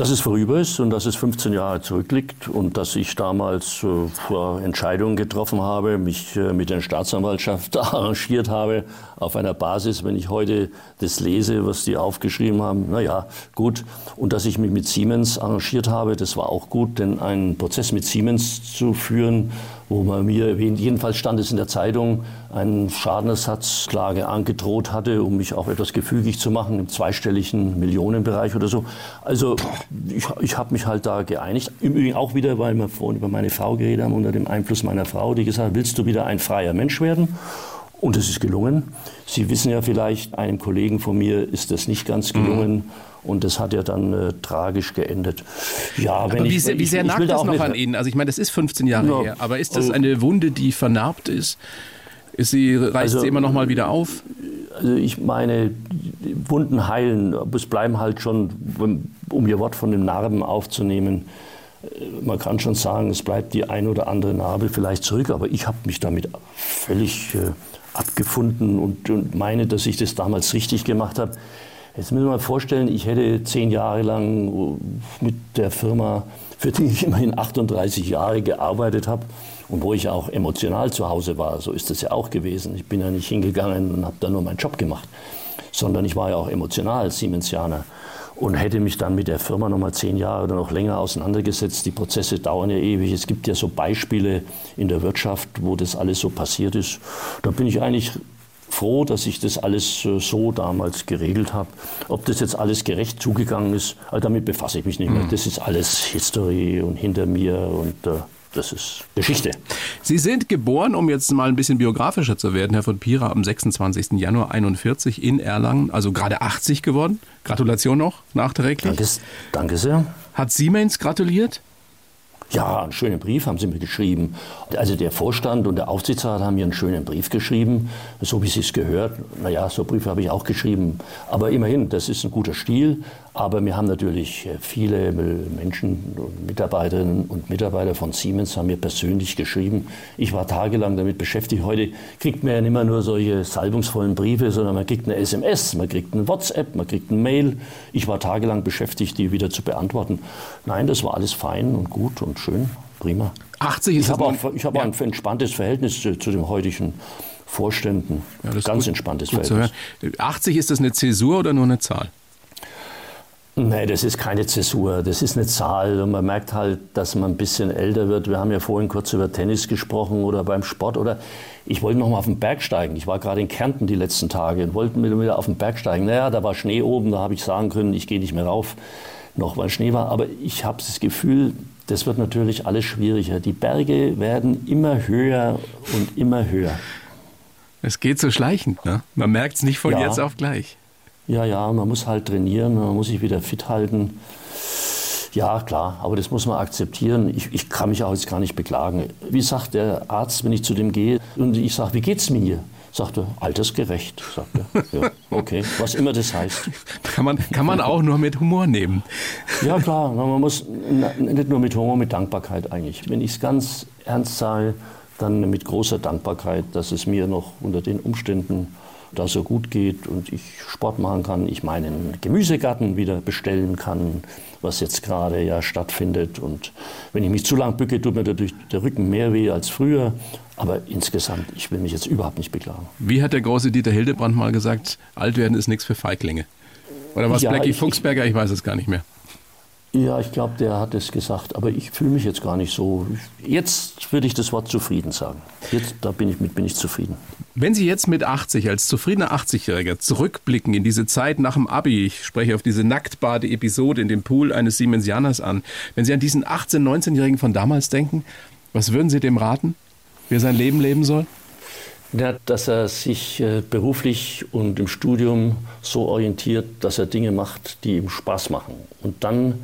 S3: Dass es vorüber ist und dass es 15 Jahre zurückliegt und dass ich damals äh, vor Entscheidungen getroffen habe, mich äh, mit der Staatsanwaltschaft arrangiert habe, auf einer Basis, wenn ich heute das lese, was die aufgeschrieben haben, naja, gut. Und dass ich mich mit Siemens arrangiert habe, das war auch gut, denn einen Prozess mit Siemens zu führen, wo man mir, jedenfalls stand es in der Zeitung, eine Schadenersatzklage angedroht hatte, um mich auch etwas gefügig zu machen im zweistelligen Millionenbereich oder so. Also ich, ich habe mich halt da geeinigt. Im Übrigen auch wieder, weil wir vorhin über meine Frau geredet haben, unter dem Einfluss meiner Frau, die gesagt hat, willst du wieder ein freier Mensch werden? Und es ist gelungen. Sie wissen ja vielleicht, einem Kollegen von mir ist das nicht ganz gelungen. Mhm. Und das hat ja dann äh, tragisch geendet.
S2: Ja, aber wenn wie, ich, sehr, wie sehr ich, nagt ich das noch an Ihnen? Also ich meine, das ist 15 Jahre ja, her. Aber ist das also eine Wunde, die vernarbt ist? Ist sie, reißt also, sie immer noch mal wieder auf?
S3: Also ich meine, Wunden heilen, es bleiben halt schon, um Ihr Wort von den Narben aufzunehmen, äh, man kann schon sagen, es bleibt die ein oder andere Narbe vielleicht zurück, aber ich habe mich damit völlig äh, abgefunden und, und meine, dass ich das damals richtig gemacht habe. Jetzt müssen wir mal vorstellen, ich hätte zehn Jahre lang mit der Firma für die ich immerhin 38 Jahre gearbeitet habe und wo ich auch emotional zu Hause war. So ist es ja auch gewesen. Ich bin ja nicht hingegangen und habe da nur meinen Job gemacht, sondern ich war ja auch emotional Siemensianer und hätte mich dann mit der Firma noch mal zehn Jahre oder noch länger auseinandergesetzt. Die Prozesse dauern ja ewig. Es gibt ja so Beispiele in der Wirtschaft, wo das alles so passiert ist. Da bin ich eigentlich froh, dass ich das alles äh, so damals geregelt habe. Ob das jetzt alles gerecht zugegangen ist, also damit befasse ich mich nicht mehr. Mhm. Das ist alles History und hinter mir und äh, das ist Geschichte.
S2: Sie sind geboren, um jetzt mal ein bisschen biografischer zu werden, Herr von Pira, am 26. Januar 41 in Erlangen, also gerade 80 geworden. Gratulation noch, nachträglich.
S3: Danke, danke sehr.
S2: Hat Siemens gratuliert?
S3: Ja, einen schönen Brief haben sie mir geschrieben. Also der Vorstand und der Aufsichtsrat haben mir einen schönen Brief geschrieben, so wie es gehört. Naja, so Briefe habe ich auch geschrieben. Aber immerhin, das ist ein guter Stil. Aber wir haben natürlich äh, viele Menschen, Mitarbeiterinnen und Mitarbeiter von Siemens haben mir persönlich geschrieben. Ich war tagelang damit beschäftigt. Heute kriegt man ja nicht mehr nur solche salbungsvollen Briefe, sondern man kriegt eine SMS, man kriegt eine WhatsApp, man kriegt eine Mail. Ich war tagelang beschäftigt, die wieder zu beantworten. Nein, das war alles fein und gut und schön, prima.
S2: 80 ist
S3: ich habe auch, ich habe ja. ein entspanntes Verhältnis zu, zu dem heutigen Vorständen. Ja, Ganz gut, entspanntes gut Verhältnis.
S2: 80 ist das eine Zäsur oder nur eine Zahl?
S3: Nein, das ist keine Zäsur, das ist eine Zahl und man merkt halt, dass man ein bisschen älter wird. Wir haben ja vorhin kurz über Tennis gesprochen oder beim Sport oder ich wollte noch mal auf den Berg steigen. Ich war gerade in Kärnten die letzten Tage und wollte wieder auf den Berg steigen. Naja, da war Schnee oben, da habe ich sagen können, ich gehe nicht mehr rauf, noch weil Schnee war. Aber ich habe das Gefühl, das wird natürlich alles schwieriger. Die Berge werden immer höher und immer höher.
S2: Es geht so schleichend, ne? Man merkt es nicht von ja. jetzt auf gleich.
S3: Ja, ja, man muss halt trainieren, man muss sich wieder fit halten. Ja, klar, aber das muss man akzeptieren. Ich, ich kann mich auch jetzt gar nicht beklagen. Wie sagt der Arzt, wenn ich zu dem gehe und ich sage, wie geht's mir hier? Sagt er, altersgerecht, sagt er. Ja, okay, was immer das heißt.
S2: Kann man, kann man auch nur mit Humor nehmen.
S3: Ja, klar, man muss nicht nur mit Humor, mit Dankbarkeit eigentlich. Wenn ich es ganz ernst sage, dann mit großer Dankbarkeit, dass es mir noch unter den Umständen da so gut geht und ich Sport machen kann, ich meinen Gemüsegarten wieder bestellen kann, was jetzt gerade ja stattfindet. Und wenn ich mich zu lang bücke, tut mir dadurch der Rücken mehr weh als früher. Aber insgesamt, ich will mich jetzt überhaupt nicht beklagen.
S2: Wie hat der große Dieter Hildebrand mal gesagt, alt werden ist nichts für Feiglinge? Oder was ja, Blackie Fuchsberger? Ich weiß es gar nicht mehr.
S3: Ja, ich glaube, der hat es gesagt, aber ich fühle mich jetzt gar nicht so. Jetzt würde ich das Wort zufrieden sagen. Jetzt, da bin ich mit, bin ich zufrieden.
S2: Wenn Sie jetzt mit 80 als zufriedener 80-Jähriger zurückblicken in diese Zeit nach dem Abi, ich spreche auf diese Nacktbade-Episode in dem Pool eines Siemensianers an, wenn Sie an diesen 18-, 19-Jährigen von damals denken, was würden Sie dem raten, wie er sein Leben leben soll?
S3: Ja, dass er sich äh, beruflich und im Studium so orientiert, dass er Dinge macht, die ihm Spaß machen. Und dann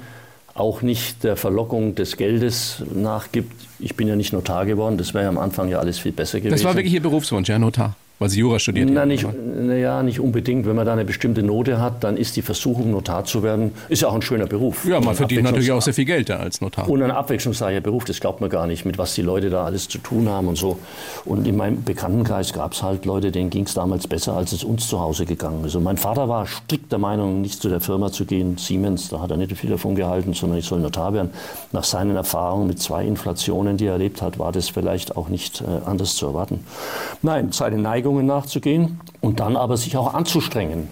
S3: auch nicht der Verlockung des Geldes nachgibt. Ich bin ja nicht Notar geworden, das wäre ja am Anfang ja alles viel besser gewesen.
S2: Das war wirklich Ihr Berufswunsch, ja, Notar? Weil Sie Jura studiert
S3: Na, nicht, naja, nicht unbedingt. Wenn man da eine bestimmte Note hat, dann ist die Versuchung, Notar zu werden, ist ja auch ein schöner Beruf.
S2: Ja, man verdient natürlich auch sehr viel Geld da als Notar.
S3: Und ein abwechslungsreicher Beruf, das glaubt man gar nicht, mit was die Leute da alles zu tun haben und so. Und in meinem Bekanntenkreis gab es halt Leute, denen ging es damals besser, als es uns zu Hause gegangen ist. Und mein Vater war strikt der Meinung, nicht zu der Firma zu gehen, Siemens, da hat er nicht viel davon gehalten, sondern ich soll Notar werden. Nach seinen Erfahrungen mit zwei Inflationen, die er erlebt hat, war das vielleicht auch nicht äh, anders zu erwarten. Nein, seine Neigungen nachzugehen und dann aber sich auch anzustrengen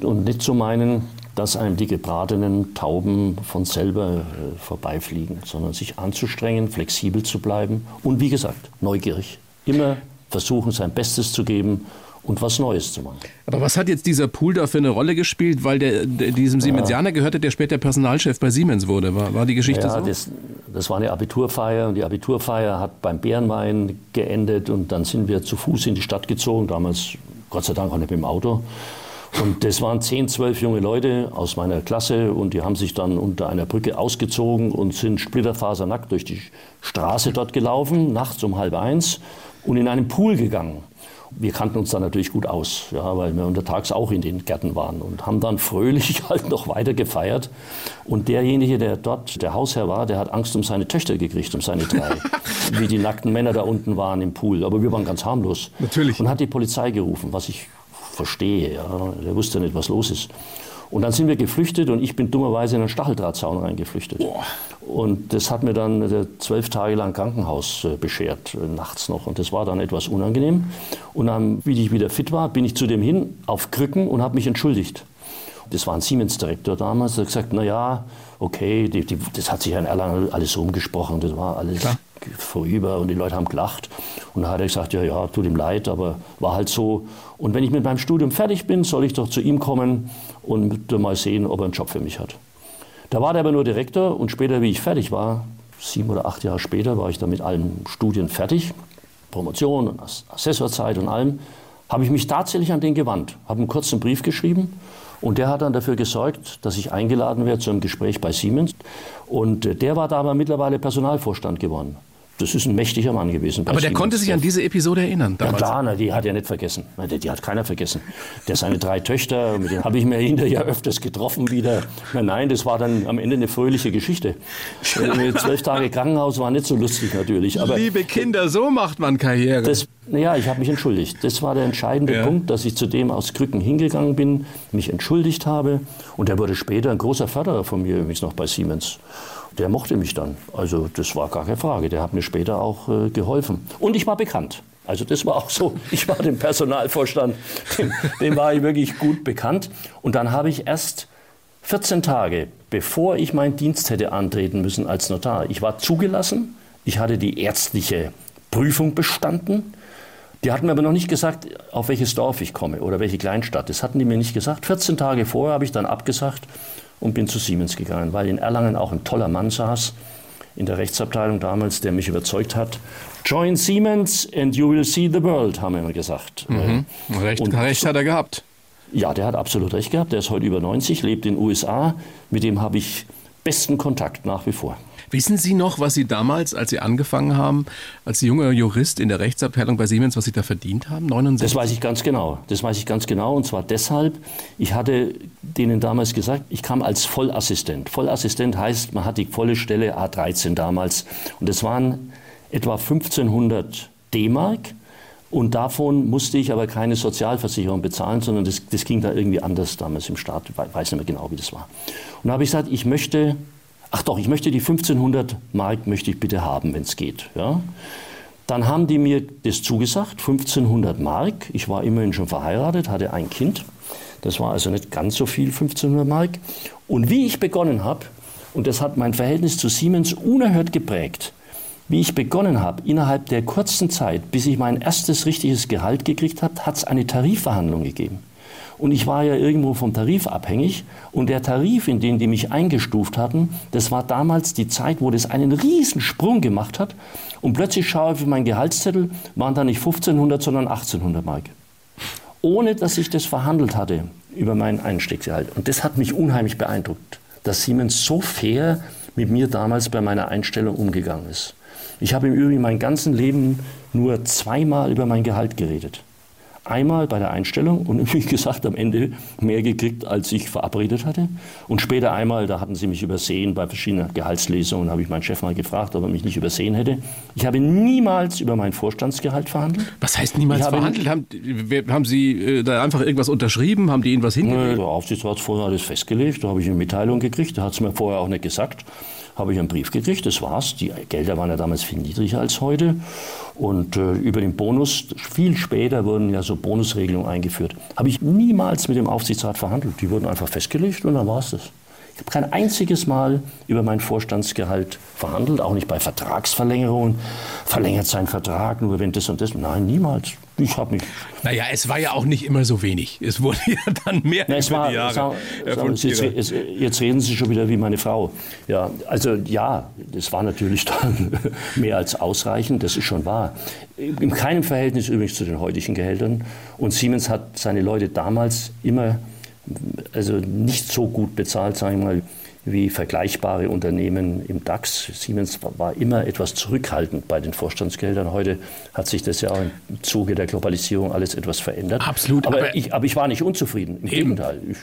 S3: und nicht zu meinen, dass einem die gebratenen Tauben von selber äh, vorbeifliegen, sondern sich anzustrengen, flexibel zu bleiben und wie gesagt, neugierig. Immer versuchen, sein Bestes zu geben und was Neues zu machen.
S2: Aber was hat jetzt dieser Pool da für eine Rolle gespielt, weil der, der diesem Siemensianer ja. gehörte, der später Personalchef bei Siemens wurde? War, war die Geschichte ja, so?
S3: Das, das war eine Abiturfeier und die Abiturfeier hat beim Bärenwein geendet und dann sind wir zu Fuß in die Stadt gezogen, damals Gott sei Dank auch nicht mit dem Auto. Und das waren zehn, zwölf junge Leute aus meiner Klasse und die haben sich dann unter einer Brücke ausgezogen und sind splitterfasernackt durch die Straße dort gelaufen, nachts um halb eins und in einen Pool gegangen wir kannten uns da natürlich gut aus, ja, weil wir untertags auch in den Gärten waren und haben dann fröhlich halt noch weiter gefeiert. Und derjenige, der dort der Hausherr war, der hat Angst um seine Töchter gekriegt, um seine drei, wie die nackten Männer da unten waren im Pool. Aber wir waren ganz harmlos.
S2: Natürlich.
S3: Und hat die Polizei gerufen, was ich verstehe. Ja. Der wusste nicht, was los ist. Und dann sind wir geflüchtet und ich bin dummerweise in einen Stacheldrahtzaun reingeflüchtet. Boah. Und das hat mir dann äh, zwölf Tage lang Krankenhaus äh, beschert, äh, nachts noch. Und das war dann etwas unangenehm. Und dann, wie ich wieder fit war, bin ich zu dem hin auf Krücken und habe mich entschuldigt. Das war ein Siemens-Direktor damals. Der hat gesagt, na ja, okay, die, die, das hat sich in Erlangen alles so umgesprochen. Das war alles Klar. vorüber und die Leute haben gelacht. Und dann hat er gesagt, ja, ja, tut ihm leid, aber war halt so. Und wenn ich mit meinem Studium fertig bin, soll ich doch zu ihm kommen und mal sehen, ob er einen Job für mich hat. Da war der aber nur Direktor und später, wie ich fertig war, sieben oder acht Jahre später, war ich dann mit allen Studien fertig, Promotion und Assessorzeit und allem, habe ich mich tatsächlich an den gewandt, habe einen kurzen Brief geschrieben und der hat dann dafür gesorgt, dass ich eingeladen werde zu einem Gespräch bei Siemens. Und äh, der war da aber mittlerweile Personalvorstand geworden. Das ist ein mächtiger Mann gewesen.
S2: Aber der Siemens. konnte sich an diese Episode erinnern.
S3: Damals. Ja klar, na, die hat er nicht vergessen. Die, die, hat keiner vergessen. Der seine drei Töchter, mit denen habe ich mir hinterher öfters getroffen wieder. Nein, nein, das war dann am Ende eine fröhliche Geschichte. Zwölf Tage Krankenhaus war nicht so lustig natürlich.
S2: Aber Liebe Kinder, so macht man Karriere.
S3: Das, ja, ich habe mich entschuldigt. Das war der entscheidende ja. Punkt, dass ich zu dem aus Krücken hingegangen bin, mich entschuldigt habe. Und er wurde später ein großer Förderer von mir, übrigens noch bei Siemens der mochte mich dann. Also das war gar keine Frage. Der hat mir später auch äh, geholfen. Und ich war bekannt. Also das war auch so. Ich war dem Personalvorstand, dem, dem war ich wirklich gut bekannt. Und dann habe ich erst 14 Tage, bevor ich meinen Dienst hätte antreten müssen als Notar, ich war zugelassen, ich hatte die ärztliche Prüfung bestanden. Die hatten mir aber noch nicht gesagt, auf welches Dorf ich komme oder welche Kleinstadt. Das hatten die mir nicht gesagt. 14 Tage vorher habe ich dann abgesagt und bin zu Siemens gegangen, weil in Erlangen auch ein toller Mann saß in der Rechtsabteilung damals, der mich überzeugt hat. Join Siemens and you will see the world, haben wir immer gesagt.
S2: Mhm. Recht, und recht hat er gehabt.
S3: Ja, der hat absolut recht gehabt. Der ist heute über 90, lebt in den USA. Mit dem habe ich besten Kontakt nach wie vor.
S2: Wissen Sie noch, was Sie damals, als Sie angefangen haben, als junger Jurist in der Rechtsabteilung bei Siemens, was Sie da verdient haben?
S3: 69? Das weiß ich ganz genau. Das weiß ich ganz genau. Und zwar deshalb, ich hatte denen damals gesagt, ich kam als Vollassistent. Vollassistent heißt, man hat die volle Stelle A13 damals. Und das waren etwa 1500 D-Mark. Und davon musste ich aber keine Sozialversicherung bezahlen, sondern das, das ging da irgendwie anders damals im Staat. Ich weiß nicht mehr genau, wie das war. Und da habe ich gesagt, ich möchte ach doch, ich möchte die 1500 Mark möchte ich bitte haben, wenn es geht. Ja? Dann haben die mir das zugesagt, 1500 Mark. Ich war immerhin schon verheiratet, hatte ein Kind. Das war also nicht ganz so viel, 1500 Mark. Und wie ich begonnen habe, und das hat mein Verhältnis zu Siemens unerhört geprägt, wie ich begonnen habe, innerhalb der kurzen Zeit, bis ich mein erstes richtiges Gehalt gekriegt habe, hat es eine Tarifverhandlung gegeben. Und ich war ja irgendwo vom Tarif abhängig. Und der Tarif, in den die mich eingestuft hatten, das war damals die Zeit, wo das einen riesen Sprung gemacht hat. Und plötzlich schaue ich auf meinen Gehaltszettel, waren da nicht 1500, sondern 1800 Mark. Ohne, dass ich das verhandelt hatte über meinen Einstiegsgehalt. Und das hat mich unheimlich beeindruckt, dass Siemens so fair mit mir damals bei meiner Einstellung umgegangen ist. Ich habe im Übrigen mein ganzes Leben nur zweimal über mein Gehalt geredet. Einmal bei der Einstellung und wie gesagt am Ende mehr gekriegt, als ich verabredet hatte. Und später einmal, da hatten sie mich übersehen bei verschiedenen Gehaltslesungen, habe ich meinen Chef mal gefragt, ob er mich nicht übersehen hätte. Ich habe niemals über mein Vorstandsgehalt verhandelt.
S2: Was heißt niemals verhandelt? Haben, haben, Sie äh, da einfach irgendwas unterschrieben? Haben die Ihnen was hingelegt?
S3: Der Aufsichtsrat hat vorher alles festgelegt. Da habe ich eine Mitteilung gekriegt. Da hat es mir vorher auch nicht gesagt habe ich einen Brief gekriegt, das war's. Die Gelder waren ja damals viel niedriger als heute. Und äh, über den Bonus, viel später wurden ja so Bonusregelungen eingeführt. Habe ich niemals mit dem Aufsichtsrat verhandelt. Die wurden einfach festgelegt und dann war es das. Ich habe kein einziges Mal über mein Vorstandsgehalt verhandelt, auch nicht bei Vertragsverlängerungen. Verlängert sein Vertrag nur wenn das und das. Nein, niemals. Ich habe mich.
S2: Naja, es war ja auch nicht immer so wenig. Es wurde ja dann mehr
S3: Na, es über war, die Jahre. War, jetzt, jetzt, jetzt, reden Sie schon wieder wie meine Frau. Ja, also ja, das war natürlich dann mehr als ausreichend. Das ist schon wahr. In keinem Verhältnis übrigens zu den heutigen Gehältern. Und Siemens hat seine Leute damals immer also nicht so gut bezahlt, sagen wir mal, wie vergleichbare Unternehmen im DAX. Siemens war immer etwas zurückhaltend bei den Vorstandsgeldern. Heute hat sich das ja auch im Zuge der Globalisierung alles etwas verändert.
S2: Absolut.
S3: Aber, aber ich, aber ich war nicht unzufrieden. Im eben. Gegenteil. Ich,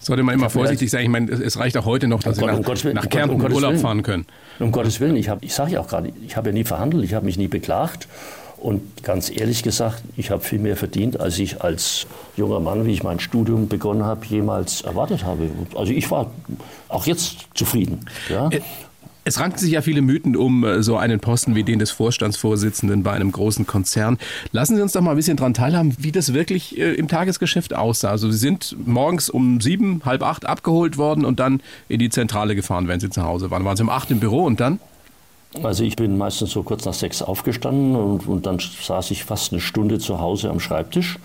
S2: Sollte man immer vorsichtig sein. Ich meine, es reicht auch heute noch, dass um Sie nach, Gott, nach Kärnten um Urlaub Willen. fahren können.
S3: Um Gottes Willen. Ich, ich sage ja auch gerade, ich habe ja nie verhandelt, ich habe mich nie beklagt. Und ganz ehrlich gesagt, ich habe viel mehr verdient, als ich als junger Mann, wie ich mein Studium begonnen habe, jemals erwartet habe. Also ich war auch jetzt zufrieden. Ja? Äh,
S2: es ranken sich ja viele Mythen um äh, so einen Posten wie den des Vorstandsvorsitzenden bei einem großen Konzern. Lassen Sie uns doch mal ein bisschen daran teilhaben, wie das wirklich äh, im Tagesgeschäft aussah. Also Sie sind morgens um sieben, halb acht abgeholt worden und dann in die Zentrale gefahren, wenn Sie zu Hause waren. Waren Sie um acht im Büro und dann?
S3: Also ich bin meistens so kurz nach sechs aufgestanden und, und dann saß ich fast eine Stunde zu Hause am Schreibtisch,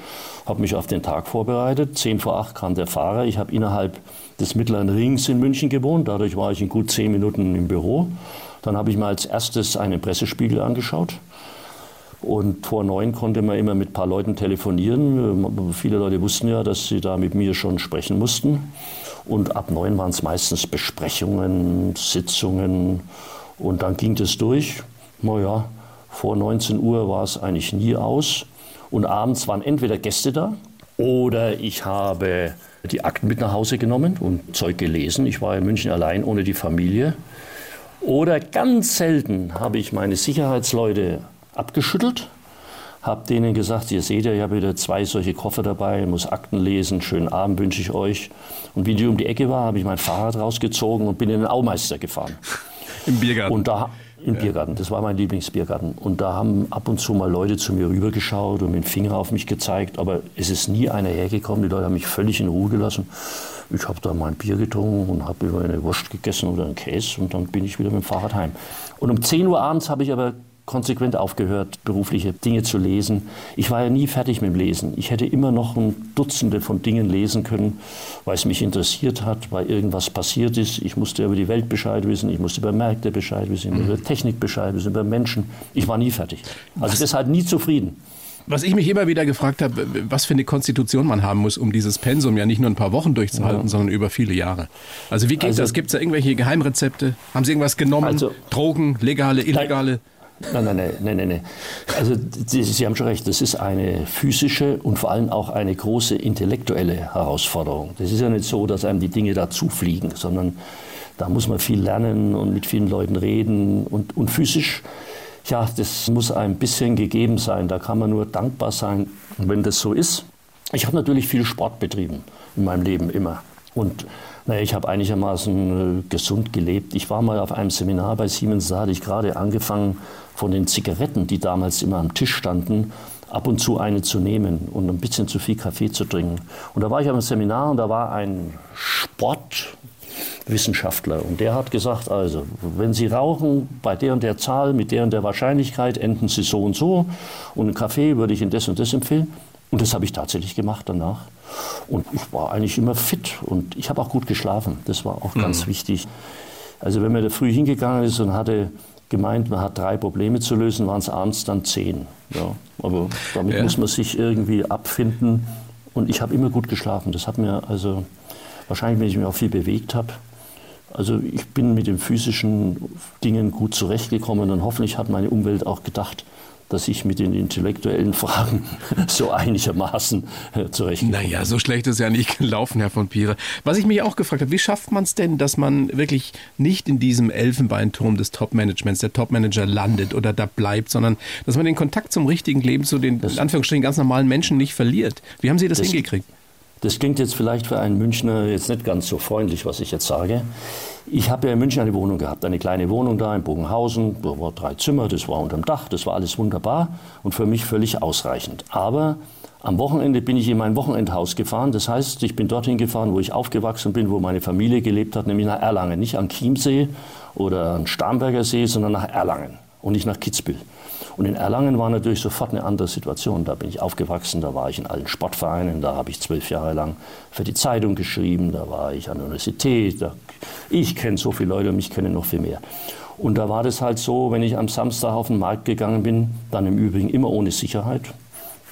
S3: habe mich auf den Tag vorbereitet. Zehn vor acht kam der Fahrer. Ich habe innerhalb des Mittleren Rings in München gewohnt. Dadurch war ich in gut zehn Minuten im Büro. Dann habe ich mir als erstes einen Pressespiegel angeschaut. Und vor neun konnte man immer mit ein paar Leuten telefonieren. Viele Leute wussten ja, dass sie da mit mir schon sprechen mussten. Und ab neun waren es meistens Besprechungen, Sitzungen und dann ging das durch. Naja, vor 19 Uhr war es eigentlich nie aus. Und abends waren entweder Gäste da oder ich habe die Akten mit nach Hause genommen und Zeug gelesen. Ich war in München allein ohne die Familie. Oder ganz selten habe ich meine Sicherheitsleute abgeschüttelt, habe denen gesagt, ihr seht ja, ich habe wieder zwei solche Koffer dabei, muss Akten lesen, schönen Abend wünsche ich euch. Und wie die um die Ecke war, habe ich mein Fahrrad rausgezogen und bin in den Aumeister gefahren.
S2: Im Biergarten.
S3: Und da, im ja. Biergarten, das war mein Lieblingsbiergarten. Und da haben ab und zu mal Leute zu mir rübergeschaut und mit dem Finger auf mich gezeigt, aber es ist nie einer hergekommen. Die Leute haben mich völlig in Ruhe gelassen. Ich habe da mein Bier getrunken und habe über eine Wurst gegessen oder einen Käse und dann bin ich wieder mit dem Fahrrad heim. Und um 10 Uhr abends habe ich aber konsequent aufgehört, berufliche Dinge zu lesen. Ich war ja nie fertig mit dem Lesen. Ich hätte immer noch ein Dutzende von Dingen lesen können, weil es mich interessiert hat, weil irgendwas passiert ist. Ich musste über die Welt Bescheid wissen, ich musste über Märkte Bescheid wissen, mhm. über Technik Bescheid wissen, über Menschen. Ich war nie fertig. Also deshalb nie zufrieden.
S2: Was ich mich immer wieder gefragt habe, was für eine Konstitution man haben muss, um dieses Pensum ja nicht nur ein paar Wochen durchzuhalten, ja. sondern über viele Jahre. Also wie geht also, das? Gibt es da irgendwelche Geheimrezepte? Haben Sie irgendwas genommen? Also, Drogen, legale, illegale?
S3: Nein, nein, nein, nein, nein. Also Sie, Sie, haben schon recht, das ist eine physische und vor allem auch eine große intellektuelle Herausforderung. Das ist ja nicht so, dass einem die Dinge dazu fliegen, sondern da muss man viel lernen und mit vielen Leuten reden und, und physisch, ja, das muss ein bisschen gegeben sein. Da kann man nur dankbar sein, wenn das so ist. Ich habe natürlich viel Sport betrieben in meinem Leben immer. Und naja, ich habe einigermaßen äh, gesund gelebt. Ich war mal auf einem Seminar bei Siemens, da hatte ich gerade angefangen, von den Zigaretten, die damals immer am Tisch standen, ab und zu eine zu nehmen und ein bisschen zu viel Kaffee zu trinken. Und da war ich auf einem Seminar und da war ein Sportwissenschaftler und der hat gesagt, also wenn Sie rauchen bei der und der Zahl mit der und der Wahrscheinlichkeit enden Sie so und so und einen Kaffee würde ich Ihnen das und das empfehlen. Und das habe ich tatsächlich gemacht danach. Und ich war eigentlich immer fit und ich habe auch gut geschlafen. Das war auch ganz mhm. wichtig. Also wenn man da früh hingegangen ist und hatte gemeint, man hat drei Probleme zu lösen, waren es abends dann zehn. Ja, aber damit ja. muss man sich irgendwie abfinden. Und ich habe immer gut geschlafen. Das hat mir also wahrscheinlich, wenn ich mich auch viel bewegt habe. Also ich bin mit den physischen Dingen gut zurechtgekommen und hoffentlich hat meine Umwelt auch gedacht, dass ich mit den intellektuellen Fragen so einigermaßen äh, zurechtkomme.
S2: Naja, so schlecht ist ja nicht gelaufen, Herr von Pire. Was ich mich auch gefragt habe, wie schafft man es denn, dass man wirklich nicht in diesem Elfenbeinturm des Top-Managements, der Top-Manager landet oder da bleibt, sondern dass man den Kontakt zum richtigen Leben, zu den das, in Anführungsstrichen ganz normalen Menschen nicht verliert? Wie haben Sie das, das hingekriegt?
S3: Das klingt jetzt vielleicht für einen Münchner jetzt nicht ganz so freundlich, was ich jetzt sage. Ich habe ja in München eine Wohnung gehabt, eine kleine Wohnung da in Bogenhausen, da war drei Zimmer, das war unterm Dach, das war alles wunderbar und für mich völlig ausreichend. Aber am Wochenende bin ich in mein Wochenendhaus gefahren. Das heißt, ich bin dorthin gefahren, wo ich aufgewachsen bin, wo meine Familie gelebt hat, nämlich nach Erlangen. Nicht an Chiemsee oder an Starnberger See, sondern nach Erlangen und nicht nach Kitzbühel. Und in Erlangen war natürlich sofort eine andere Situation. Da bin ich aufgewachsen, da war ich in allen Sportvereinen, da habe ich zwölf Jahre lang für die Zeitung geschrieben, da war ich an der Universität. Da, ich kenne so viele Leute und mich kennen noch viel mehr. Und da war das halt so, wenn ich am Samstag auf den Markt gegangen bin, dann im Übrigen immer ohne Sicherheit,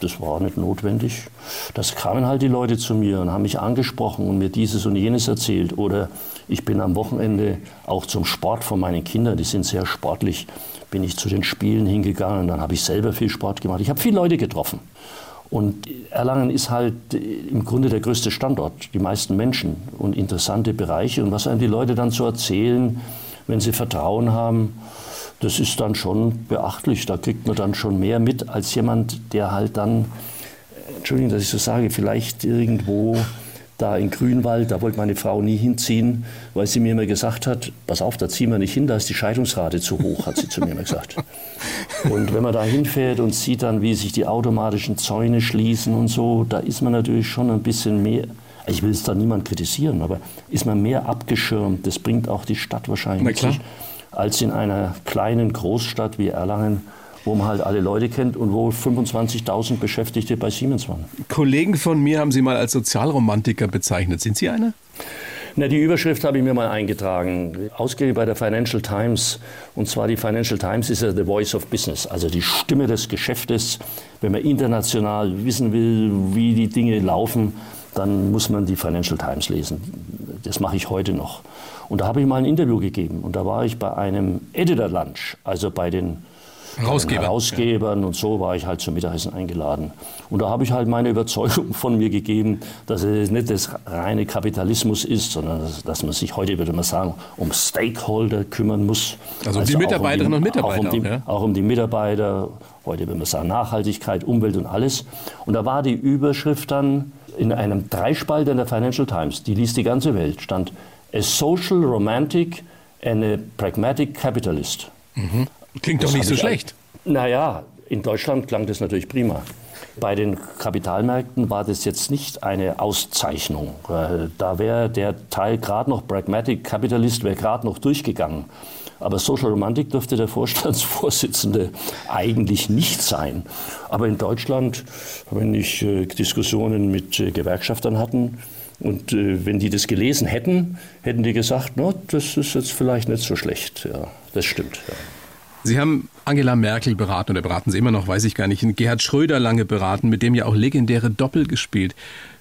S3: das war nicht notwendig. Das kamen halt die Leute zu mir und haben mich angesprochen und mir dieses und jenes erzählt. Oder ich bin am Wochenende auch zum Sport von meinen Kindern, die sind sehr sportlich, bin ich zu den Spielen hingegangen. Dann habe ich selber viel Sport gemacht. Ich habe viele Leute getroffen. Und Erlangen ist halt im Grunde der größte Standort, die meisten Menschen und interessante Bereiche. Und was einem die Leute dann so erzählen, wenn sie Vertrauen haben, Das ist dann schon beachtlich. Da kriegt man dann schon mehr mit als jemand, der halt dann, Entschuldigung, dass ich so sage, vielleicht irgendwo da in Grünwald, da wollte meine Frau nie hinziehen, weil sie mir immer gesagt hat, pass auf, da ziehen wir nicht hin, da ist die Scheidungsrate zu hoch, hat sie zu mir immer gesagt. Und wenn man da hinfährt und sieht dann, wie sich die automatischen Zäune schließen und so, da ist man natürlich schon ein bisschen mehr, ich will es da niemand kritisieren, aber ist man mehr abgeschirmt, das bringt auch die Stadt wahrscheinlich mit sich, als in einer kleinen Großstadt wie Erlangen, wo man halt alle Leute kennt und wo 25.000 Beschäftigte bei Siemens waren.
S2: Kollegen von mir haben Sie mal als Sozialromantiker bezeichnet. Sind Sie einer?
S3: Na, die Überschrift habe ich mir mal eingetragen, ausgehend bei der Financial Times. Und zwar die Financial Times ist ja the voice of business, also die Stimme des Geschäftes. Wenn man international wissen will, wie die Dinge laufen, dann muss man die Financial Times lesen. Das mache ich heute noch. Und da habe ich mal ein Interview gegeben. Und da war ich bei einem Editor Lunch, also bei den
S2: Herausgeber.
S3: Herausgebern und so war ich halt zum Mittagessen eingeladen. Und da habe ich halt meine Überzeugung von mir gegeben, dass es nicht das reine Kapitalismus ist, sondern dass, dass man sich heute, würde man sagen, um Stakeholder kümmern muss.
S2: Also um die Mitarbeiterinnen und Mitarbeiter.
S3: Auch um, die,
S2: ja?
S3: auch um die Mitarbeiter, heute würde man sagen Nachhaltigkeit, Umwelt und alles. Und da war die Überschrift dann in einem Dreispalt in der Financial Times, die liest die ganze Welt, stand A Social Romantic and a Pragmatic Capitalist.
S2: Mhm. Klingt doch nicht so schlecht.
S3: Naja, in Deutschland klang das natürlich prima. Bei den Kapitalmärkten war das jetzt nicht eine Auszeichnung. Da wäre der Teil gerade noch Pragmatic Capitalist wäre gerade noch durchgegangen. Aber Social Romantic dürfte der Vorstandsvorsitzende eigentlich nicht sein. Aber in Deutschland, wenn ich äh, Diskussionen mit äh, Gewerkschaftern hatten, und äh, wenn die das gelesen hätten, hätten die gesagt, no, das ist jetzt vielleicht nicht so schlecht. Ja, das stimmt. Ja.
S2: Sie haben Angela Merkel beraten oder beraten Sie immer noch, weiß ich gar nicht, Gerhard Schröder lange beraten, mit dem ja auch legendäre Doppel gespielt.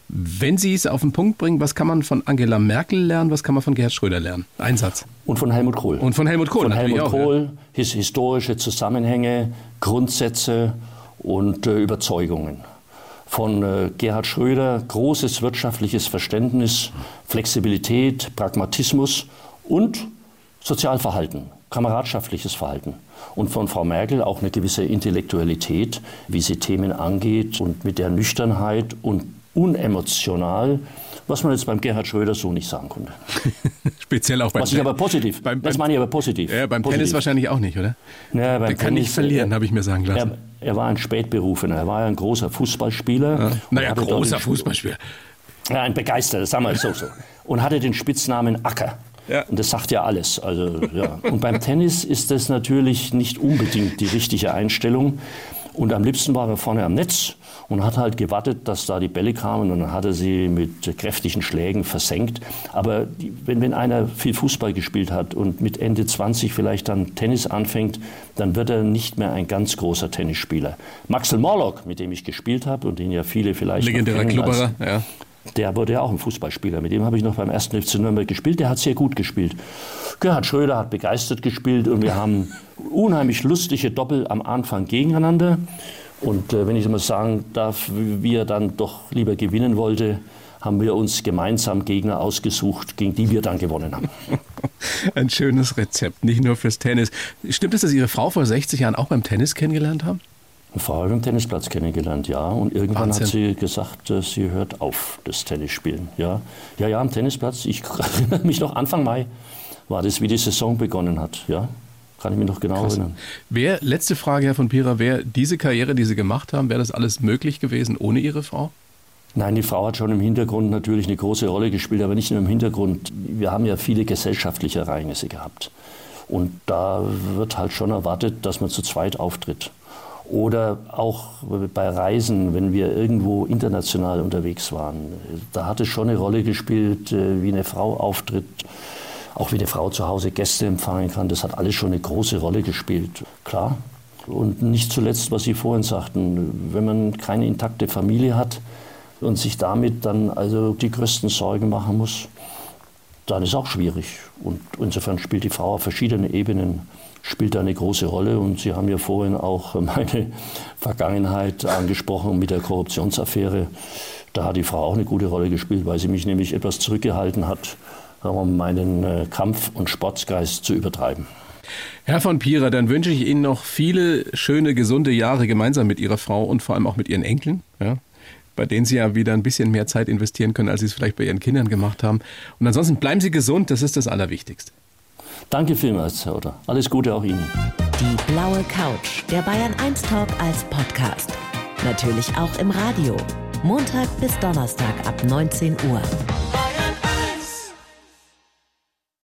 S2: Wenn Sie es auf den Punkt bringen, was kann man von Angela Merkel lernen, was kann man von Gerhard Schröder lernen? Ein Satz.
S3: Und von Helmut Kohl.
S2: Und von Helmut Kohl.
S3: Von Helmut
S2: auch,
S3: Kohl, ja. historische Zusammenhänge, Grundsätze und äh, Überzeugungen. Von äh, Gerhard Schröder großes wirtschaftliches Verständnis, Flexibilität, Pragmatismus und Sozialverhalten, kameradschaftliches Verhalten. Und von Frau Merkel auch eine gewisse Intellektualität, wie sie Themen angeht und mit der Nüchternheit und unemotional, was man jetzt beim Gerhard Schröder so nicht sagen konnte.
S2: Speziell auch beim
S3: Was ich aber positiv,
S2: beim,
S3: das meine ich aber positiv.
S2: Ja, beim
S3: positiv.
S2: Tennis wahrscheinlich auch nicht, oder?
S3: Ja, beim
S2: Der kann
S3: Tennis,
S2: nicht verlieren,
S3: äh,
S2: habe ich mir sagen lassen.
S3: Er, er, war ein Spätberufener, er war ja ein großer Fußballspieler.
S2: Ja. Naja, großer Fußballspieler.
S3: Ja, ein begeisterter, sagen wir es so, so. Und hatte den Spitznamen Acker.
S2: Ja.
S3: Und das sagt ja alles. Also, ja. Und beim Tennis ist das natürlich nicht unbedingt die richtige Einstellung. Und am liebsten war er vorne am Netz und hat halt gewartet, dass da die Bälle kamen und dann hat er sie mit kräftigen Schlägen versenkt. Aber wenn, wenn einer viel Fußball gespielt hat und mit Ende 20 vielleicht dann Tennis anfängt, dann wird er nicht mehr ein ganz großer Tennisspieler. Maxel Morlock, mit dem ich gespielt habe und den ja viele vielleicht
S2: Legendärer Klubberer, ja.
S3: der wurde ja auch ein Fußballspieler. Mit dem habe ich noch beim ersten FC Nürnberg gespielt. Der hat sehr gut gespielt. Gerhard Schröder hat begeistert gespielt und wir haben unheimlich lustige Doppel am Anfang gegeneinander. Und äh, wenn ich mal sagen darf, wie er dann doch lieber gewinnen wollte, haben wir uns gemeinsam Gegner ausgesucht, gegen die wir dann gewonnen haben.
S2: Ein schönes Rezept, nicht nur fürs Tennis. Stimmt es, dass Ihre Frau vor 60 Jahren auch beim Tennis kennengelernt haben?
S3: Eine Frau habe ich am Tennisplatz kennengelernt, ja. Und irgendwann
S2: Wahnsinn.
S3: hat sie gesagt, äh, sie hört auf, das Tennisspielen. Ja, ja, ja am Tennisplatz. Ich erinnere mich noch, Anfang Mai war das, wie die Saison begonnen hat. Ja, kann ich mich noch genau erinnern.
S2: Wer, letzte Frage, Herr von Pira, wäre diese Karriere, die Sie gemacht haben, wäre das alles möglich gewesen ohne Ihre Frau?
S3: Nein, die Frau hat schon im Hintergrund natürlich eine große Rolle gespielt, aber nicht nur im Hintergrund. Wir haben ja viele gesellschaftliche Ereignisse gehabt. Und da wird halt schon erwartet, dass man zu zweit auftritt. Oder auch bei Reisen, wenn wir irgendwo international unterwegs waren. Da hat es schon eine Rolle gespielt, äh, wie eine Frau auftritt, auch wie eine Frau zu Hause Gäste empfangen kann. Das hat alles schon eine große Rolle gespielt. Klar. Und nicht zuletzt, was Sie vorhin sagten, wenn man keine intakte Familie hat und sich damit dann also die größten Sorgen machen muss, dann ist auch schwierig. Und insofern spielt die Frau auf verschiedenen Ebenen spielt eine große Rolle. Und Sie haben ja vorhin auch meine Vergangenheit angesprochen mit der Korruptionsaffäre. Da hat die Frau auch eine gute Rolle gespielt, weil sie mich nämlich etwas zurückgehalten hat, sagen wir meinen äh, Kampf- und Sportsgeist zu übertreiben.
S2: Herr von Pierer, dann wünsche ich Ihnen noch viele schöne, gesunde Jahre gemeinsam mit Ihrer Frau und vor allem auch mit Ihren Enkeln. Ja? bei denen Sie ja wieder ein bisschen mehr Zeit investieren können, als Sie es vielleicht bei Ihren Kindern gemacht haben. Und ansonsten bleiben Sie gesund, das ist das Allerwichtigste.
S3: Danke vielmals, Herr Oder. Alles Gute auch Ihnen.
S1: Die blaue Couch, der Bayern 1 Talk als Podcast. Natürlich auch im Radio. Montag bis Donnerstag ab 19 Uhr.